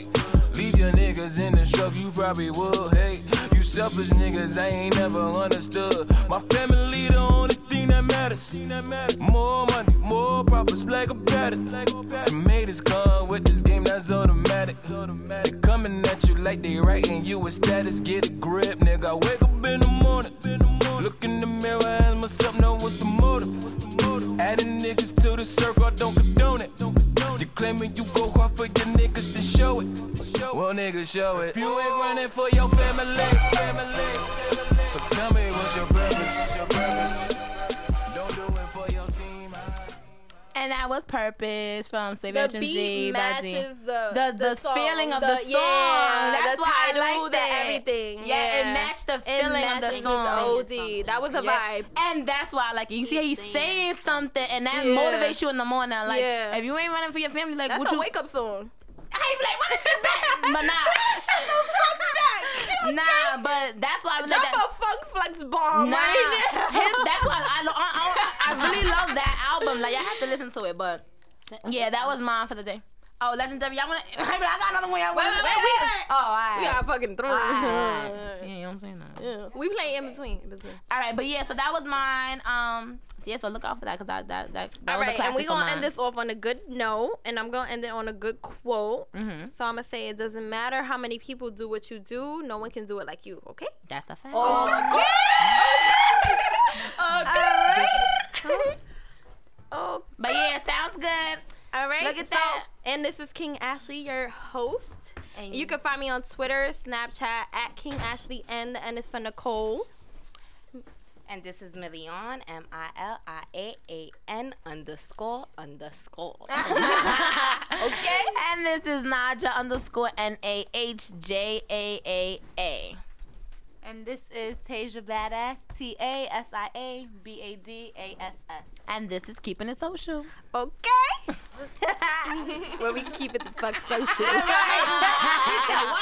Leave your niggas in the truck, you probably would, hey. You selfish niggas I ain't never understood. My family only thing that matters. More money, more profits like a better. Made us come with this game that's automatic. They coming at you like they writing you a status. Get a grip, nigga. I wake up in the morning. Look in the mirror, ask myself, know what's the motive. Adding niggas to the circle, don't condone it. You claiming you go hard for your niggas to show it. Well, niggas show it. If you ain't running for your family, family. So tell me what's your purpose? Your purpose. And that was Purpose from Sweet The beat G by D. matches the the, the, song, feeling of the- the, song. yeah, That's the why I like the that. everything, Yeah, yeah. it matched the feeling of the song. OD. That was a Yeah. vibe. And that's why I like it. You see how he's saying something, and that motivates you in the morning. Like, Yeah. if you ain't running for your family, like, That's a you wake up song. I be like, shit back. But nah. Nah, but that's why I was like that. a Funk Flex bomb Nah, right now. his, that's why I, I, I, I really love that album. Like, I have to listen to it, but yeah, that was mine for the day. Oh, legendary! Y'all wanna? I got another one. Y'all wanna? Wait, wait, wait, wait. Oh, alright. We got fucking through. Alright. Yeah, you know what I'm saying? Nah. Yeah. We play in between. In between. All right, but yeah, so that was mine. Um, so yeah, so look out for that because that that that, that All was a right, classic and we're gonna mine. end this off on a good note, and I'm gonna end it on a good quote. Mhm. So I'm gonna say it doesn't matter how many people do what you do, no one can do it like you. Okay? That's a fact. Okay. Okay. Oh, But yeah, sounds good. All right. Look at so- that. And this is King Ashley, your host. And You can find me on Twitter, Snapchat at King Ashley, and the N is for Nicole. And this is Million, M I L I A A N underscore underscore. okay. And this is Naja underscore N A H J A A A. And this is Tasia Badass, T A S I A B A D A S S. And this is keeping it social. Okay. well, we keep it the fuck social. Right.